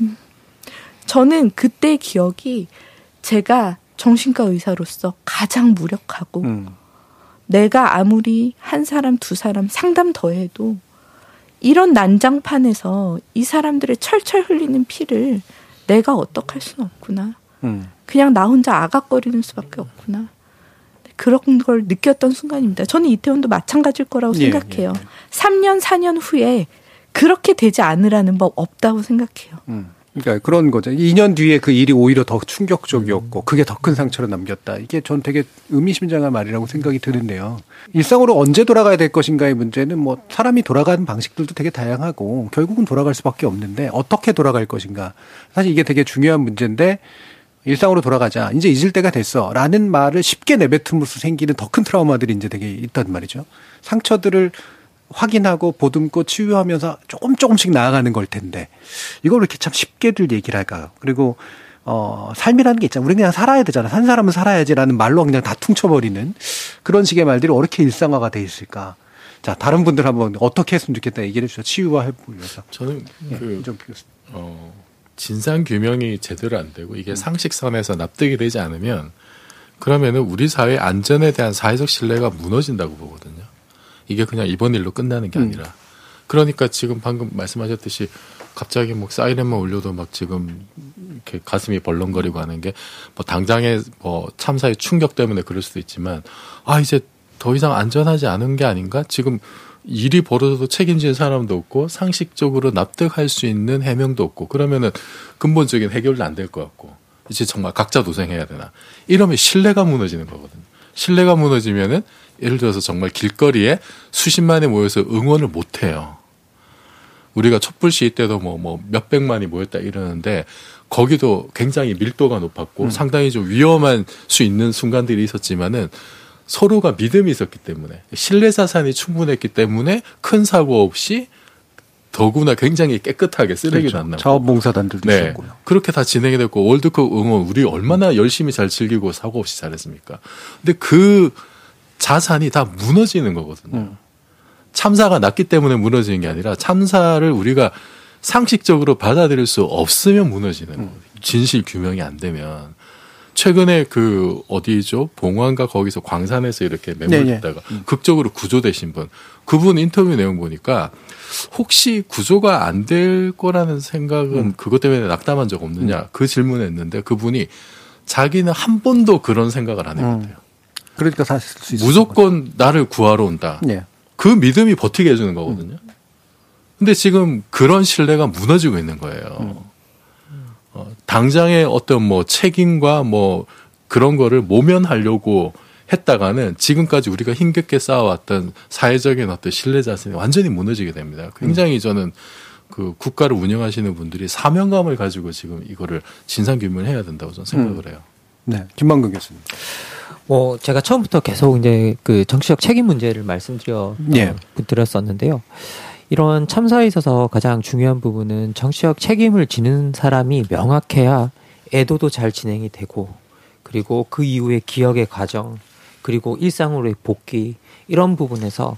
음. 저는 그때 기억이 제가 정신과 의사로서 가장 무력하고 음. 내가 아무리 한 사람 두 사람 상담 더 해도 이런 난장판에서 이 사람들의 철철 흘리는 피를 내가 어떡할 수는 없구나. 음. 그냥 나 혼자 아각거리는 수밖에 없구나. 그런 걸 느꼈던 순간입니다. 저는 이태원도 마찬가지일 거라고 예, 생각해요. 예, 예. 3년, 4년 후에 그렇게 되지 않으라는 법 없다고 생각해요. 음. 그러니까 그런 거죠. 2년 뒤에 그 일이 오히려 더 충격적이었고 그게 더 큰 상처를 남겼다. 이게 전 되게 의미심장한 말이라고 생각이 드는데요. 일상으로 언제 돌아가야 될 것인가의 문제는 뭐 사람이 돌아가는 방식들도 되게 다양하고 결국은 돌아갈 수밖에 없는데 어떻게 돌아갈 것인가. 사실 이게 되게 중요한 문제인데 일상으로 돌아가자. 이제 잊을 때가 됐어. 라는 말을 쉽게 내뱉음으로써 생기는 더 큰 트라우마들이 이제 되게 있단 말이죠. 상처들을 확인하고 보듬고 치유하면서 조금 조금씩 나아가는 걸 텐데 이걸 이렇게 참 쉽게들 얘기를 할까요? 그리고 어, 삶이라는 게 있잖아. 우리 그냥 살아야 되잖아. 산 사람은 살아야지라는 말로 그냥 다 퉁쳐버리는 그런 식의 말들이 어떻게 일상화가 돼 있을까? 자, 다른 분들 한번 어떻게 했으면 좋겠다 얘기해 주셔. 치유화 해보기 위해서. 저는 그, 어, 진상 규명이 제대로 안 되고 이게 음. 상식선에서 납득이 되지 않으면 그러면은 우리 사회 안전에 대한 사회적 신뢰가 무너진다고 보거든요. 이게 그냥 이번 일로 끝나는 게 음. 아니라. 음. 그러니까 지금 방금 말씀하셨듯이 갑자기 뭐 사이렌만 울려도 막 지금 이렇게 가슴이 벌렁거리고 하는 게 뭐 당장의 뭐 참사의 충격 때문에 그럴 수도 있지만 아 이제 더 이상 안전하지 않은 게 아닌가? 지금 일이 벌어져도 책임지는 사람도 없고 상식적으로 납득할 수 있는 해명도 없고 그러면은 근본적인 해결도 안 될 것 같고 이제 정말 각자 도생해야 되나 이러면 신뢰가 무너지는 거거든요. 신뢰가 무너지면은 예를 들어서 정말 길거리에 수십만이 모여서 응원을 못 해요. 우리가 촛불 시위 때도 뭐, 뭐, 몇백만이 모였다 이러는데, 거기도 굉장히 밀도가 높았고, 음. 상당히 좀 위험한 수 있는 순간들이 있었지만은, 서로가 믿음이 있었기 때문에 신뢰 자산이 충분했기 때문에 큰 사고 없이 더구나 굉장히 깨끗하게 쓰레기도 그렇죠. 안 나고 자원봉사단들도 네. 있었고요. 그렇게 다 진행이 됐고 월드컵 응원 우리 얼마나 열심히 잘 즐기고 사고 없이 잘했습니까? 근데 그 자산이 다 무너지는 거거든요. 음. 참사가 났기 때문에 무너지는 게 아니라 참사를 우리가 상식적으로 받아들일 수 없으면 무너지는 음. 진실 규명이 안 되면 최근에 그 어디죠? 봉화인가 거기서 광산에서 이렇게 매몰됐다가 네, 네. 극적으로 구조되신 분. 그분 인터뷰 내용 보니까 혹시 구조가 안 될 거라는 생각은 음. 그것 때문에 낙담한 적 없느냐 음. 그 질문을 했는데 그분이 자기는 한 번도 그런 생각을 안 해봤대요. 음. 그러니까 사실 무조건 나를 구하러 온다. 네. 그 믿음이 버티게 해주는 거거든요. 음. 근데 지금 그런 신뢰가 무너지고 있는 거예요. 음. 어, 당장의 어떤 뭐 책임과 뭐 그런 거를 모면하려고 했다가는 지금까지 우리가 힘겹게 쌓아왔던 사회적인 어떤 신뢰 자산이 완전히 무너지게 됩니다. 굉장히 저는 그 국가를 운영하시는 분들이 사명감을 가지고 지금 이거를 진상 규명을 해야 된다고 저는 생각을 음. 해요. 네. 김만근 교수님. 뭐 제가 처음부터 계속 이제 그 정치적 책임 문제를 말씀드려 예. 드렸었는데요. 이런 참사에 있어서 가장 중요한 부분은 정치적 책임을 지는 사람이 명확해야 애도도 잘 진행이 되고 그리고 그 이후에 기억의 과정 그리고 일상으로의 복귀 이런 부분에서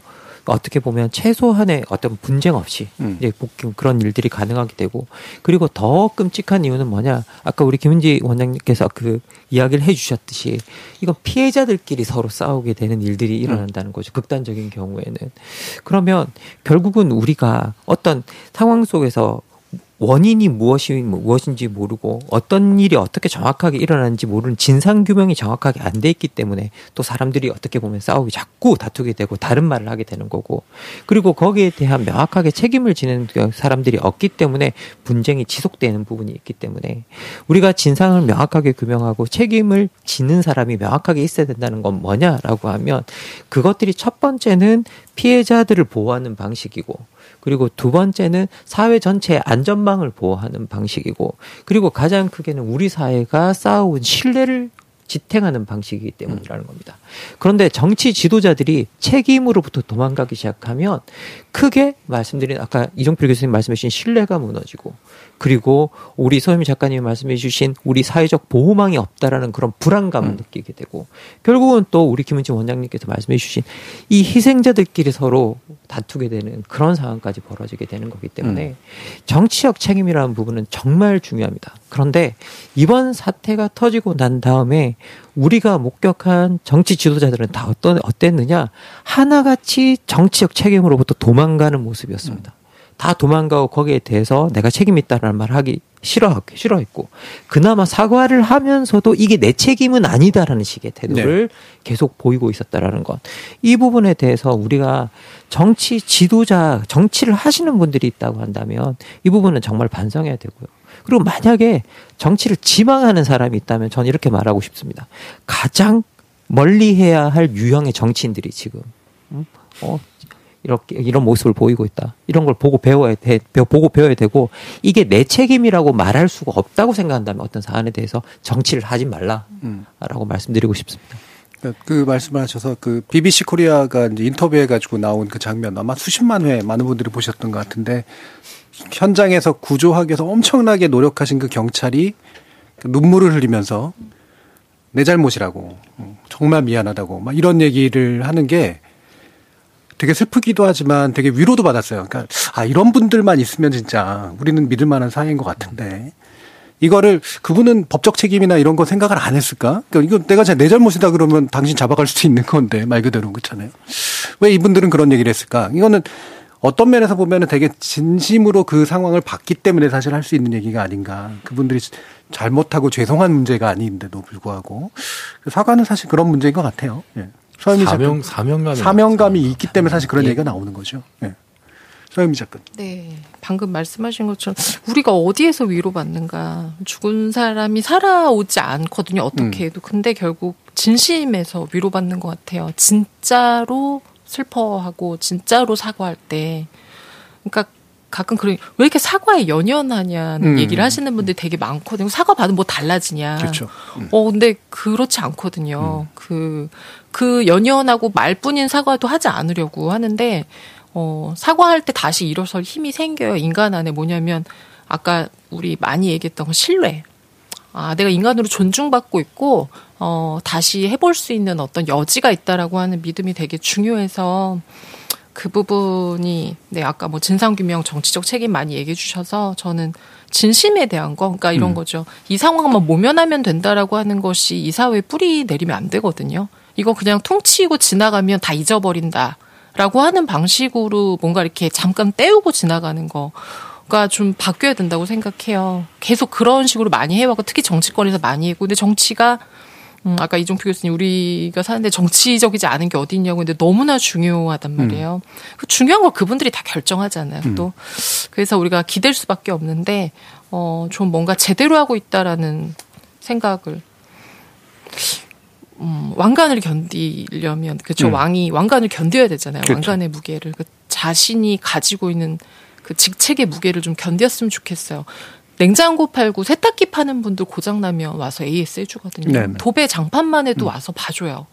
어떻게 보면 최소한의 어떤 분쟁 없이 음. 이제 그런 일들이 가능하게 되고 그리고 더 끔찍한 이유는 뭐냐? 아까 우리 김은지 원장님께서 그 이야기를 해주셨듯이 이건 피해자들끼리 서로 싸우게 되는 일들이 일어난다는 거죠. 극단적인 경우에는. 그러면 결국은 우리가 어떤 상황 속에서 원인이 무엇이 무엇인지 모르고 어떤 일이 어떻게 정확하게 일어나는지 모르는 진상 규명이 정확하게 안 돼 있기 때문에 또 사람들이 어떻게 보면 싸우기 자꾸 다투게 되고 다른 말을 하게 되는 거고. 그리고 거기에 대한 명확하게 책임을 지는 사람들이 없기 때문에 분쟁이 지속되는 부분이 있기 때문에 우리가 진상을 명확하게 규명하고 책임을 지는 사람이 명확하게 있어야 된다는 건 뭐냐라고 하면 그것들이 첫 번째는 피해자들을 보호하는 방식이고 그리고 두 번째는 사회 전체의 안전망을 보호하는 방식이고 그리고 가장 크게는 우리 사회가 쌓아온 신뢰를 지탱하는 방식이기 때문이라는 겁니다. 그런데 정치 지도자들이 책임으로부터 도망가기 시작하면 크게 말씀드린 아까 이종필 교수님 말씀해 주신 신뢰가 무너지고 그리고 우리 서유미 작가님이 말씀해 주신 우리 사회적 보호망이 없다라는 그런 불안감을 음. 느끼게 되고 결국은 또 우리 김은지 원장님께서 말씀해 주신 이 희생자들끼리 서로 다투게 되는 그런 상황까지 벌어지게 되는 거기 때문에 음. 정치적 책임이라는 부분은 정말 중요합니다. 그런데 이번 사태가 터지고 난 다음에 우리가 목격한 정치 지도자들은 다 어떤 어땠느냐 하나같이 정치적 책임으로부터 도망가는 모습이었습니다. 음. 다 도망가고 거기에 대해서 내가 책임 있다라는 말 하기 싫어 싫어했고 그나마 사과를 하면서도 이게 내 책임은 아니다라는 식의 태도를 네. 계속 보이고 있었다라는 것. 이 부분에 대해서 우리가 정치 지도자 정치를 하시는 분들이 있다고 한다면 이 부분은 정말 반성해야 되고요. 그리고 만약에 정치를 지망하는 사람이 있다면 저는 이렇게 말하고 싶습니다. 가장 멀리 해야 할 유형의 정치인들이 지금 어 이렇게 이런 모습을 보이고 있다. 이런 걸 보고 배워야 돼, 보고 배워야 되고 이게 내 책임이라고 말할 수가 없다고 생각한다면 어떤 사안에 대해서 정치를 하지 말라라고 음. 말씀드리고 싶습니다. 그러니까 그 말씀을 하셔서 그 BBC 코리아가 이제 인터뷰해 가지고 나온 그 장면 아마 수십만 회 많은 분들이 보셨던 것 같은데 현장에서 구조하기 위해서 엄청나게 노력하신 그 경찰이 그 눈물을 흘리면서 내 잘못이라고 정말 미안하다고 막 이런 얘기를 하는 게 되게 슬프기도 하지만 되게 위로도 받았어요. 그러니까 아 이런 분들만 있으면 진짜 우리는 믿을 만한 사회인 것 같은데 이거를 그분은 법적 책임이나 이런 거 생각을 안 했을까? 그러니까 이거 내가 내 잘못이다 그러면 당신 잡아갈 수도 있는 건데 말 그대로 그렇잖아요. 왜 이분들은 그런 얘기를 했을까? 이거는 어떤 면에서 보면은 되게 진심으로 그 상황을 봤기 때문에 사실 할 수 있는 얘기가 아닌가. 그분들이 잘못하고 죄송한 문제가 아닌데도 불구하고 사과는 사실 그런 문제인 것 같아요. 예. 사명 사명감이 사명감이 있기 때문에 사실 그런 예. 얘기가 나오는 거죠. 예. 서현미 작가. 네. 방금 말씀하신 것처럼 우리가 어디에서 위로받는가. 죽은 사람이 살아오지 않거든요. 어떻게 음. 해도. 근데 결국 진심에서 위로받는 것 같아요. 진짜로 슬퍼하고 진짜로 사과할 때. 그러니까 가끔 그런 왜 이렇게 사과에 연연하냐는 음. 얘기를 하시는 분들이 되게 많거든요. 사과 받으면 뭐 달라지냐. 그렇죠. 음. 어 근데 그렇지 않거든요. 그그 음. 그 연연하고 말뿐인 사과도 하지 않으려고 하는데 어, 사과할 때 다시 일어설 힘이 생겨요. 인간 안에 뭐냐면 아까 우리 많이 얘기했던 신뢰. 아, 내가 인간으로 존중받고 있고 어, 다시 해볼 수 있는 어떤 여지가 있다라고 하는 믿음이 되게 중요해서 그 부분이 네 아까 뭐 진상규명 정치적 책임 많이 얘기해 주셔서 저는 진심에 대한 거 그러니까 이런 음. 거죠. 이 상황만 모면하면 된다라고 하는 것이 이 사회에 뿌리 내리면 안 되거든요. 이거 그냥 퉁치고 지나가면 다 잊어버린다 라고 하는 방식으로 뭔가 이렇게 잠깐 떼우고 지나가는 거 가좀 바뀌어야 된다고 생각해요. 계속 그런 식으로 많이 해왔고 특히 정치권에서 많이 했고 근데 정치가 음, 아까 이종표 교수님 우리가 사는데 정치적이지 않은 게 어디 있냐고 근데 너무나 중요하단 음. 말이에요. 음. 그 중요한 걸 그분들이 다 결정하잖아요. 음. 또 그래서 우리가 기댈 수밖에 없는데 어, 좀 뭔가 제대로 하고 있다라는 생각을 음, 왕관을 견디려면 그쵸 음. 왕이 왕관을 견뎌야 되잖아요. 그렇죠. 왕관의 무게를 그 자신이 가지고 있는 그 직책의 무게를 좀 견뎠으면 좋겠어요. 냉장고 팔고 세탁기 파는 분들 고장 나면 와서 AS 해주거든요. 네네. 도배 장판만 해도 음. 와서 봐줘요.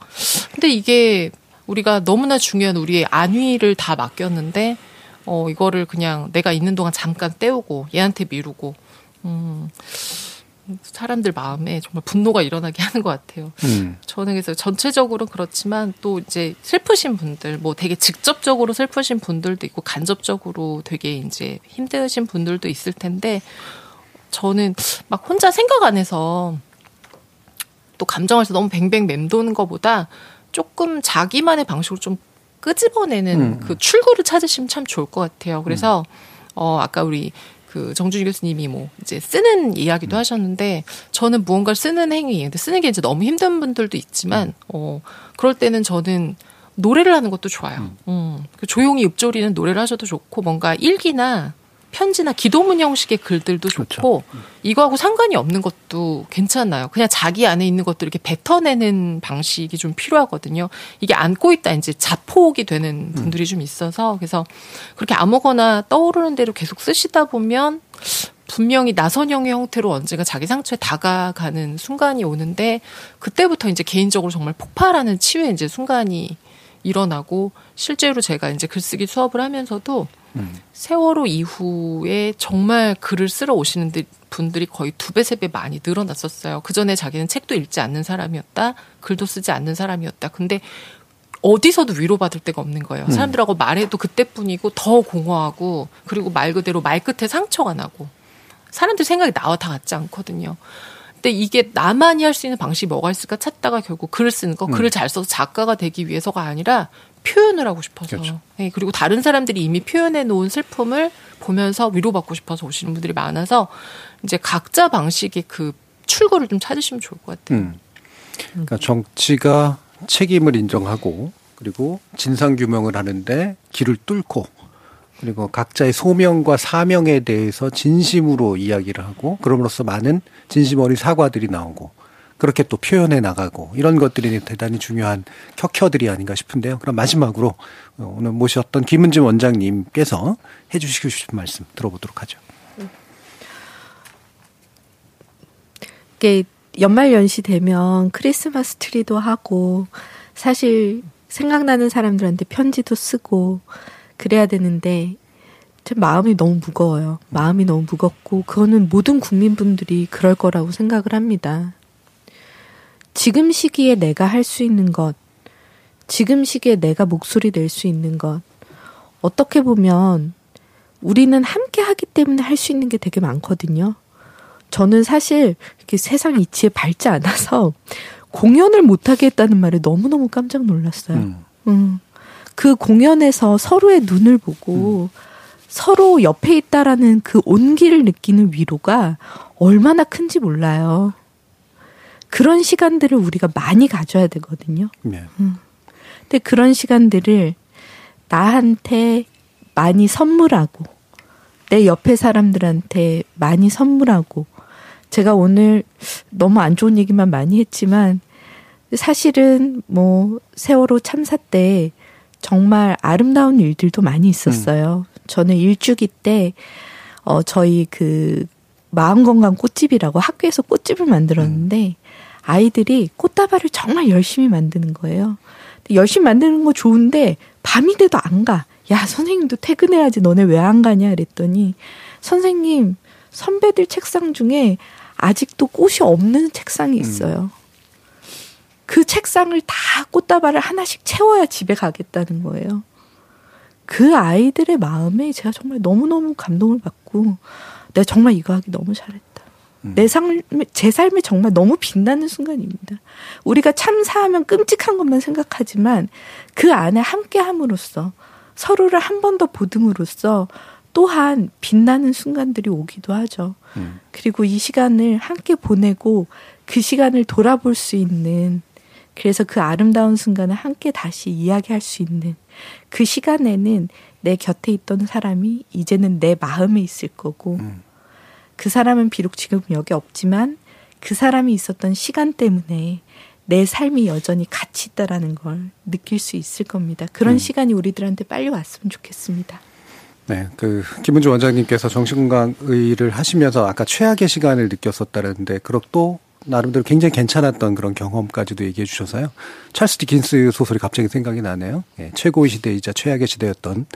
근데 이게 우리가 너무나 중요한 우리의 안위를 다 맡겼는데 어 이거를 그냥 내가 있는 동안 잠깐 떼우고 얘한테 미루고 음. 사람들 마음에 정말 분노가 일어나게 [LAUGHS] 하는 것 같아요. 음. 저는 그래서 전체적으로 그렇지만 또 이제 슬프신 분들, 뭐 되게 직접적으로 슬프신 분들도 있고 간접적으로 되게 이제 힘드신 분들도 있을 텐데 저는 막 혼자 생각 안 해서 또 감정에서 너무 뱅뱅 맴도는 것보다 조금 자기만의 방식으로 좀 끄집어내는 음. 그 출구를 찾으시면 참 좋을 것 같아요. 그래서 음. 어 아까 우리 그 정준희 교수님이 뭐 이제 쓰는 이야기도 음. 하셨는데 저는 무언가를 쓰는 행위, 근데 쓰는 게 이제 너무 힘든 분들도 있지만 음. 어 그럴 때는 저는 노래를 하는 것도 좋아요. 음. 음. 그 조용히 읊조리는 노래를 하셔도 좋고 뭔가 일기나 편지나 기도문 형식의 글들도 그렇죠. 좋고 이거하고 상관이 없는 것도 괜찮아요. 그냥 자기 안에 있는 것들 이렇게 뱉어내는 방식이 좀 필요하거든요. 이게 안고 있다 이제 자폭이 되는 음. 분들이 음. 좀 있어서 그래서 그렇게 아무거나 떠오르는 대로 계속 쓰시다 보면 분명히 나선형의 형태로 언젠가 자기 상처에 다가가는 순간이 오는데 그때부터 이제 개인적으로 정말 폭발하는 치유의 이제 순간이 일어나고 실제로 제가 이제 글쓰기 수업을 하면서도 음. 세월호 이후에 정말 글을 쓰러 오시는 분들이 거의 두 배, 세 배 많이 늘어났었어요. 그 전에 자기는 책도 읽지 않는 사람이었다. 글도 쓰지 않는 사람이었다. 근데 어디서도 위로받을 데가 없는 거예요. 음. 사람들하고 말해도 그때뿐이고 더 공허하고 그리고 말 그대로 말 끝에 상처가 나고 사람들 생각이 나와 다 같지 않거든요. 근데 이게 나만이 할 수 있는 방식이 뭐가 있을까 찾다가 결국 글을 쓰는 거, 음. 글을 잘 써서 작가가 되기 위해서가 아니라 표현을 하고 싶어서. 그렇죠. 네, 그리고 다른 사람들이 이미 표현해 놓은 슬픔을 보면서 위로받고 싶어서 오시는 분들이 많아서 이제 각자 방식의 그 출구를 좀 찾으시면 좋을 것 같아요. 음. 그러니까 정치가 책임을 인정하고 그리고 진상 규명을 하는데 길을 뚫고 그리고 각자의 소명과 사명에 대해서 진심으로 이야기를 하고 그럼으로써 많은 진심 어린 사과들이 나오고 그렇게 또 표현해 나가고 이런 것들이 대단히 중요한 켜켜들이 아닌가 싶은데요. 그럼 마지막으로 오늘 모셨던 김은진 원장님께서 해주시고 싶은 말씀 들어보도록 하죠. 이게 연말 연시 되면 크리스마스 트리도 하고 사실 생각나는 사람들한테 편지도 쓰고 그래야 되는데 제 마음이 너무 무거워요. 마음이 너무 무겁고 그거는 모든 국민분들이 그럴 거라고 생각을 합니다. 지금 시기에 내가 할 수 있는 것, 지금 시기에 내가 목소리 낼 수 있는 것, 어떻게 보면 우리는 함께 하기 때문에 할 수 있는 게 되게 많거든요. 저는 사실 이렇게 세상 이치에 밝지 않아서 공연을 못하게 했다는 말에 너무너무 깜짝 놀랐어요. 음. 음. 그 공연에서 서로의 눈을 보고 음. 서로 옆에 있다라는 그 온기를 느끼는 위로가 얼마나 큰지 몰라요. 그런 시간들을 우리가 많이 가져야 되거든요. 네. 음. 근데 그런 시간들을 나한테 많이 선물하고 내 옆에 사람들한테 많이 선물하고 제가 오늘 너무 안 좋은 얘기만 많이 했지만 사실은 뭐 세월호 참사 때 정말 아름다운 일들도 많이 있었어요. 음. 저는 일주기 때, 어, 저희 그, 마음건강 꽃집이라고 학교에서 꽃집을 만들었는데, 아이들이 꽃다발을 정말 열심히 만드는 거예요. 열심히 만드는 거 좋은데, 밤이 돼도 안 가. 야, 선생님도 퇴근해야지. 너네 왜 안 가냐? 그랬더니, 선생님, 선배들 책상 중에 아직도 꽃이 없는 책상이 있어요. 음. 그 책상을 다 꽃다발을 하나씩 채워야 집에 가겠다는 거예요. 그 아이들의 마음에 제가 정말 너무너무 감동을 받고 내가 정말 이거 하기 너무 잘했다. 음. 내 삶, 제 삶에 정말 너무 빛나는 순간입니다. 우리가 참사하면 끔찍한 것만 생각하지만 그 안에 함께 함으로써 서로를 한 번 더 보듬으로써 또한 빛나는 순간들이 오기도 하죠. 음. 그리고 이 시간을 함께 보내고 그 시간을 돌아볼 수 있는 그래서 그 아름다운 순간을 함께 다시 이야기할 수 있는 그 시간에는 내 곁에 있던 사람이 이제는 내 마음에 있을 거고 음. 그 사람은 비록 지금 여기 없지만 그 사람이 있었던 시간 때문에 내 삶이 여전히 가치 있다라는 걸 느낄 수 있을 겁니다. 그런 음. 시간이 우리들한테 빨리 왔으면 좋겠습니다. 네, 그 김은주 원장님께서 정신건강 의를 하시면서 아까 최악의 시간을 느꼈었다는데 그렇고 또 나름대로 굉장히 괜찮았던 그런 경험까지도 얘기해 주셔서요. 찰스 디킨스 소설이 갑자기 생각이 나네요. 예, 최고의 시대이자 최악의 시대였던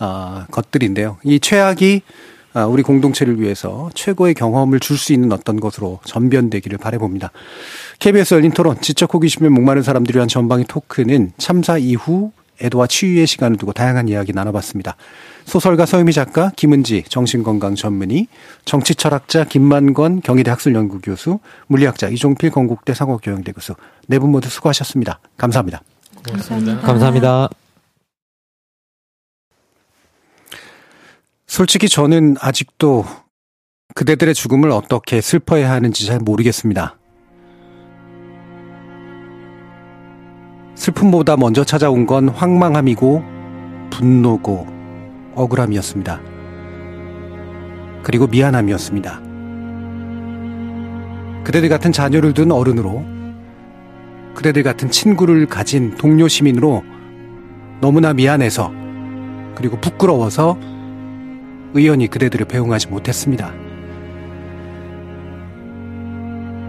아, 것들인데요. 이 최악이 아, 우리 공동체를 위해서 최고의 경험을 줄 수 있는 어떤 것으로 전변되기를 바래봅니다. KBS 열린 토론, 지적 호기심에 목마른 사람들을 위한 전방위 토크는 참사 이후 애도와 치유의 시간을 두고 다양한 이야기 나눠봤습니다. 소설가 서유미 작가, 김은지 정신건강 전문의, 정치철학자 김만권 경희대 학술연구 교수, 물리학자 이종필 건국대 상호교양대 교수 네 분 모두 수고하셨습니다. 감사합니다. 감사합니다. 감사합니다. 솔직히 저는 아직도 그대들의 죽음을 어떻게 슬퍼해야 하는지 잘 모르겠습니다. 슬픔보다 먼저 찾아온 건 황망함이고 분노고 억울함이었습니다. 그리고 미안함이었습니다. 그대들 같은 자녀를 둔 어른으로 그대들 같은 친구를 가진 동료 시민으로 너무나 미안해서 그리고 부끄러워서 의원이 그대들을 배웅하지 못했습니다.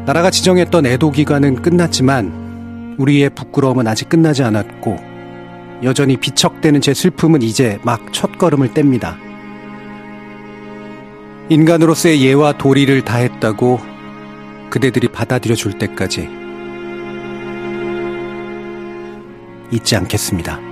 나라가 지정했던 애도 기간은 끝났지만 우리의 부끄러움은 아직 끝나지 않았고 여전히 비척대는 제 슬픔은 이제 막 첫걸음을 뗍니다. 인간으로서의 예와 도리를 다했다고 그대들이 받아들여 줄 때까지 잊지 않겠습니다.